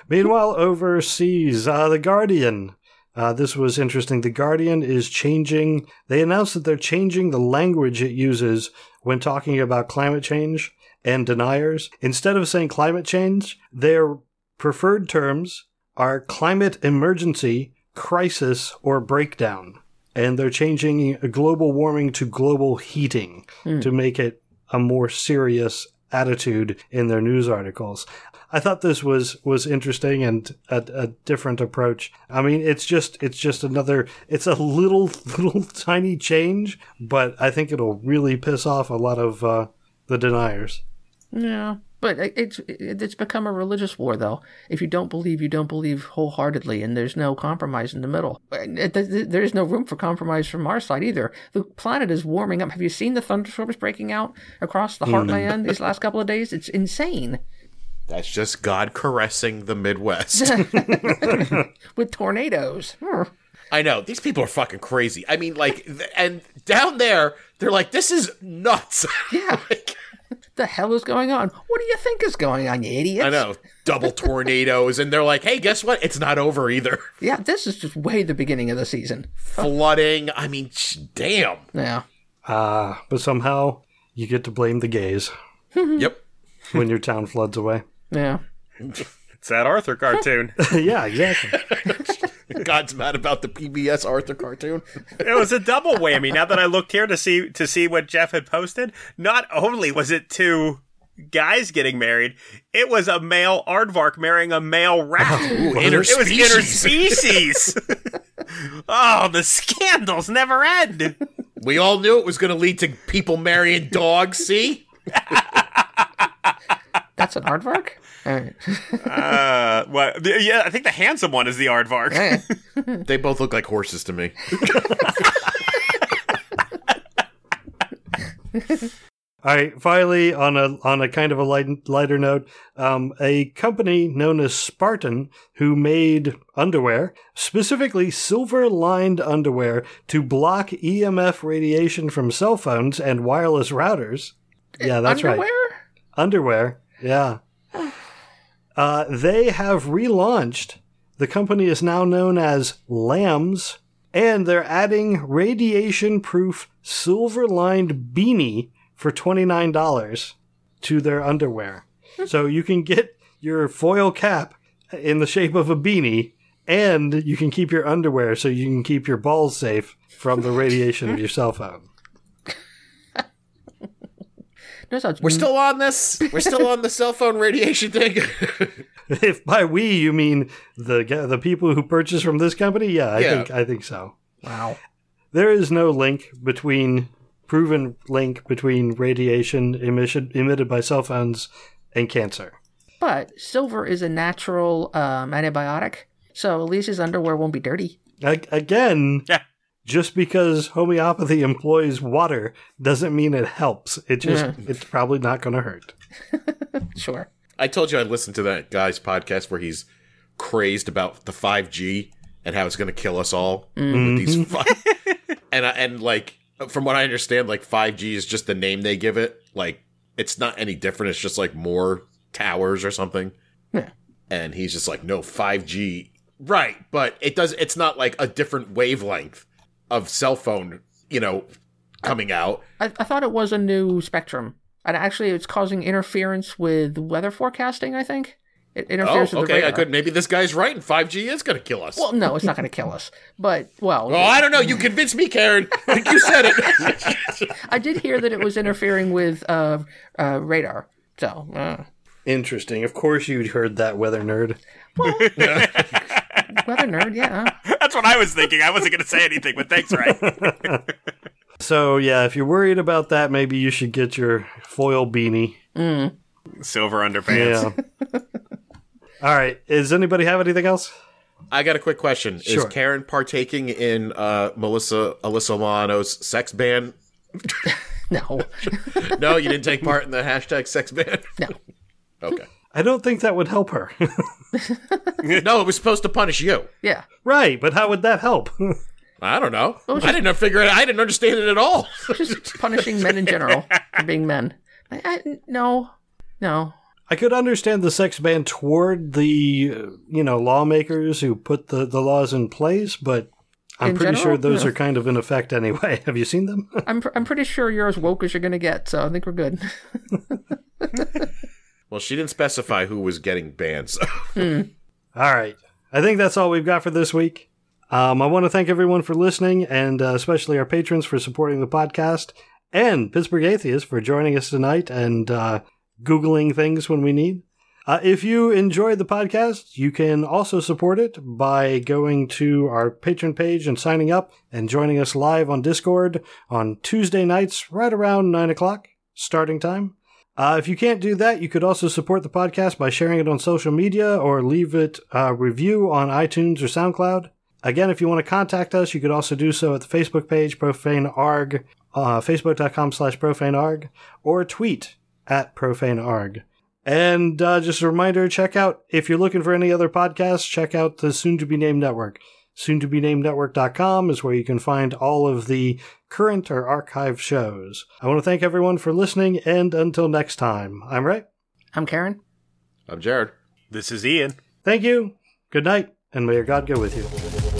Speaker 4: Meanwhile, overseas, uh, The Guardian. Uh, this was interesting. The Guardian is changing. They announced that they're changing the language it uses when talking about climate change and deniers. Instead of saying climate change, their preferred terms are climate emergency, crisis, or breakdown. And they're changing global warming to global heating to make it a more serious attitude in their news articles. I thought this was was interesting and a, a different approach. I mean, it's just it's just another it's a little little tiny change, but I think it'll really piss off a lot of uh, the deniers.
Speaker 1: Yeah, but it's it's become a religious war, though. If you don't believe, you don't believe wholeheartedly, and there's no compromise in the middle. There is no room for compromise from our side either. The planet is warming up. Have you seen the thunderstorms breaking out across the heartland these last couple of days? It's insane
Speaker 2: That's just God caressing the Midwest.
Speaker 1: with tornadoes.
Speaker 2: I know these people are fucking crazy. I mean, like, and down there, they're like, "This is nuts."
Speaker 1: Yeah.
Speaker 2: Like,
Speaker 1: The hell is going on? What do you think is going on, you idiots?
Speaker 2: I know double tornadoes, and they're like, "Hey, guess what? It's not over either."
Speaker 1: Yeah, this is just way the beginning of the season.
Speaker 2: Flooding. I mean, sh- damn.
Speaker 1: Yeah.
Speaker 4: Ah, but somehow you get to blame the gays
Speaker 2: Yep.
Speaker 4: when your town floods away.
Speaker 1: Yeah.
Speaker 3: It's that Arthur cartoon.
Speaker 4: yeah, exactly.
Speaker 2: God's mad about the PBS Arthur cartoon.
Speaker 3: it was a double whammy. Now that I looked here to see to see what Jeff had posted, not only was it two guys getting married, it was a male aardvark marrying a male rat.
Speaker 2: Oh, Ooh,
Speaker 3: it was
Speaker 2: interspecies.
Speaker 3: interspecies. oh, the scandals never end.
Speaker 2: We all knew it was going to lead to people marrying dogs. See,
Speaker 1: That's an aardvark? All right.
Speaker 3: Uh, well, the- yeah, I think the handsome one is the aardvark.
Speaker 1: Yeah.
Speaker 2: they both look like horses to me.
Speaker 4: All right, finally, on a on a kind of a light, lighter note, um, a company known as Spartan, who made underwear, specifically silver-lined underwear, to block EMF radiation from cell phones and wireless routers. Yeah, that's
Speaker 1: Underwear?
Speaker 4: right. Underwear. Yeah. Uh, they have relaunched. The company is now known as Lambs, and they're adding radiation-proof silver-lined beanie for $29 to their underwear. so you can get your foil cap in the shape of a beanie and you can keep your underwear so you can keep your balls safe from the radiation of your cell phone.
Speaker 1: No, sounds
Speaker 2: We're still on this. We're still on the cell phone radiation thing.
Speaker 4: if by we you mean the the people who purchase from this company, yeah, I
Speaker 2: Yeah.
Speaker 4: think I think so.
Speaker 1: wow.
Speaker 4: There is no link between proven link between radiation emission emitted by cell phones and cancer.
Speaker 1: But silver is a natural um, antibiotic, so at least his underwear won't be dirty.
Speaker 4: A- again,
Speaker 3: Yeah.
Speaker 4: Just because homeopathy employs water doesn't mean it helps. It just mm-hmm. it's probably not going to hurt.
Speaker 1: Sure.
Speaker 2: I told you I listened to that guy's podcast where he's crazed about the 5G and how it's going to kill us all with mm-hmm. these fi- and I- and like from what I understand like 5G is just the name they give it like it's not any different it's just like more towers or something
Speaker 1: Yeah.
Speaker 2: and he's just like no 5G right but it does it's not like a different wavelength of cell phone you know coming out
Speaker 1: I, I thought it was a new spectrum. And actually, it's causing interference with weather forecasting, I think. It
Speaker 2: Oh,
Speaker 1: interferes with the
Speaker 2: okay.
Speaker 1: radar.
Speaker 2: I could. Maybe this guy's right, and 5G is going to kill us.
Speaker 1: Well, no, it's not going to kill us. But well,
Speaker 2: well, I don't know. You convinced me, Karen. I you said it.
Speaker 1: I did hear that it was interfering with uh, uh, radar. So uh,
Speaker 4: Interesting. Of course, you'd heard that, weather nerd.
Speaker 1: weather nerd, yeah.
Speaker 3: That's what I was thinking. I wasn't going to say anything, but thanks, right?
Speaker 4: So, yeah, if you're worried about that, maybe you should get your foil beanie.
Speaker 3: Silver underpants.
Speaker 4: Yeah. All right. Does anybody have anything else?
Speaker 2: I got a quick question.
Speaker 4: Sure.
Speaker 2: Is Karen partaking in uh, Melissa Alyssa Milano's sex ban?
Speaker 1: No,
Speaker 2: No, you didn't take part in the hashtag sex ban.
Speaker 1: no.
Speaker 2: Okay.
Speaker 4: I don't think that would help her.
Speaker 2: No, it was supposed to punish you.
Speaker 1: Yeah.
Speaker 4: right, but how would that help?
Speaker 2: I don't know. I didn't figure it. I didn't understand it at all.
Speaker 1: Just punishing men in general for being men. I, I, no, no.
Speaker 4: I could understand the sex ban toward the, you know, lawmakers who put the, the laws in place, but I'm
Speaker 1: In
Speaker 4: pretty
Speaker 1: general?
Speaker 4: sure those
Speaker 1: No.
Speaker 4: are kind of in effect anyway. Have you seen them?
Speaker 1: I'm pr- I'm pretty sure you're as woke as you're going to get. So I think we're good.
Speaker 2: Well, she didn't specify who was getting banned. So.
Speaker 4: All right. I think that's all we've got for this week. Um, I want to thank everyone for listening, and uh, especially our patrons for supporting the podcast, and Pittsburgh Atheist for joining us tonight and uh, Googling things when we need. Uh, if you enjoyed the podcast, you can also support it by going to our patron page and signing up and joining us live on Discord on Tuesday nights right around 9 o'clock starting time. Uh, if you can't do that, you could also support the podcast by sharing it on social media or leave it a review on iTunes or SoundCloud. Again, if you want to contact us, you could also do so at the Facebook page, profanearg, uh, facebook.com slash profanearg, or tweet at profanearg. And uh, just a reminder, check out, if you're looking for any other podcasts, check out the Soon to Be Named Network. Soon to be named network.com is where you can find all of the current or archived shows. I want to thank everyone for listening, and until next time, I'm Ray.
Speaker 1: I'm Karen.
Speaker 2: I'm Jared.
Speaker 3: This is Ian.
Speaker 4: Thank you, good night, and may your God go with you.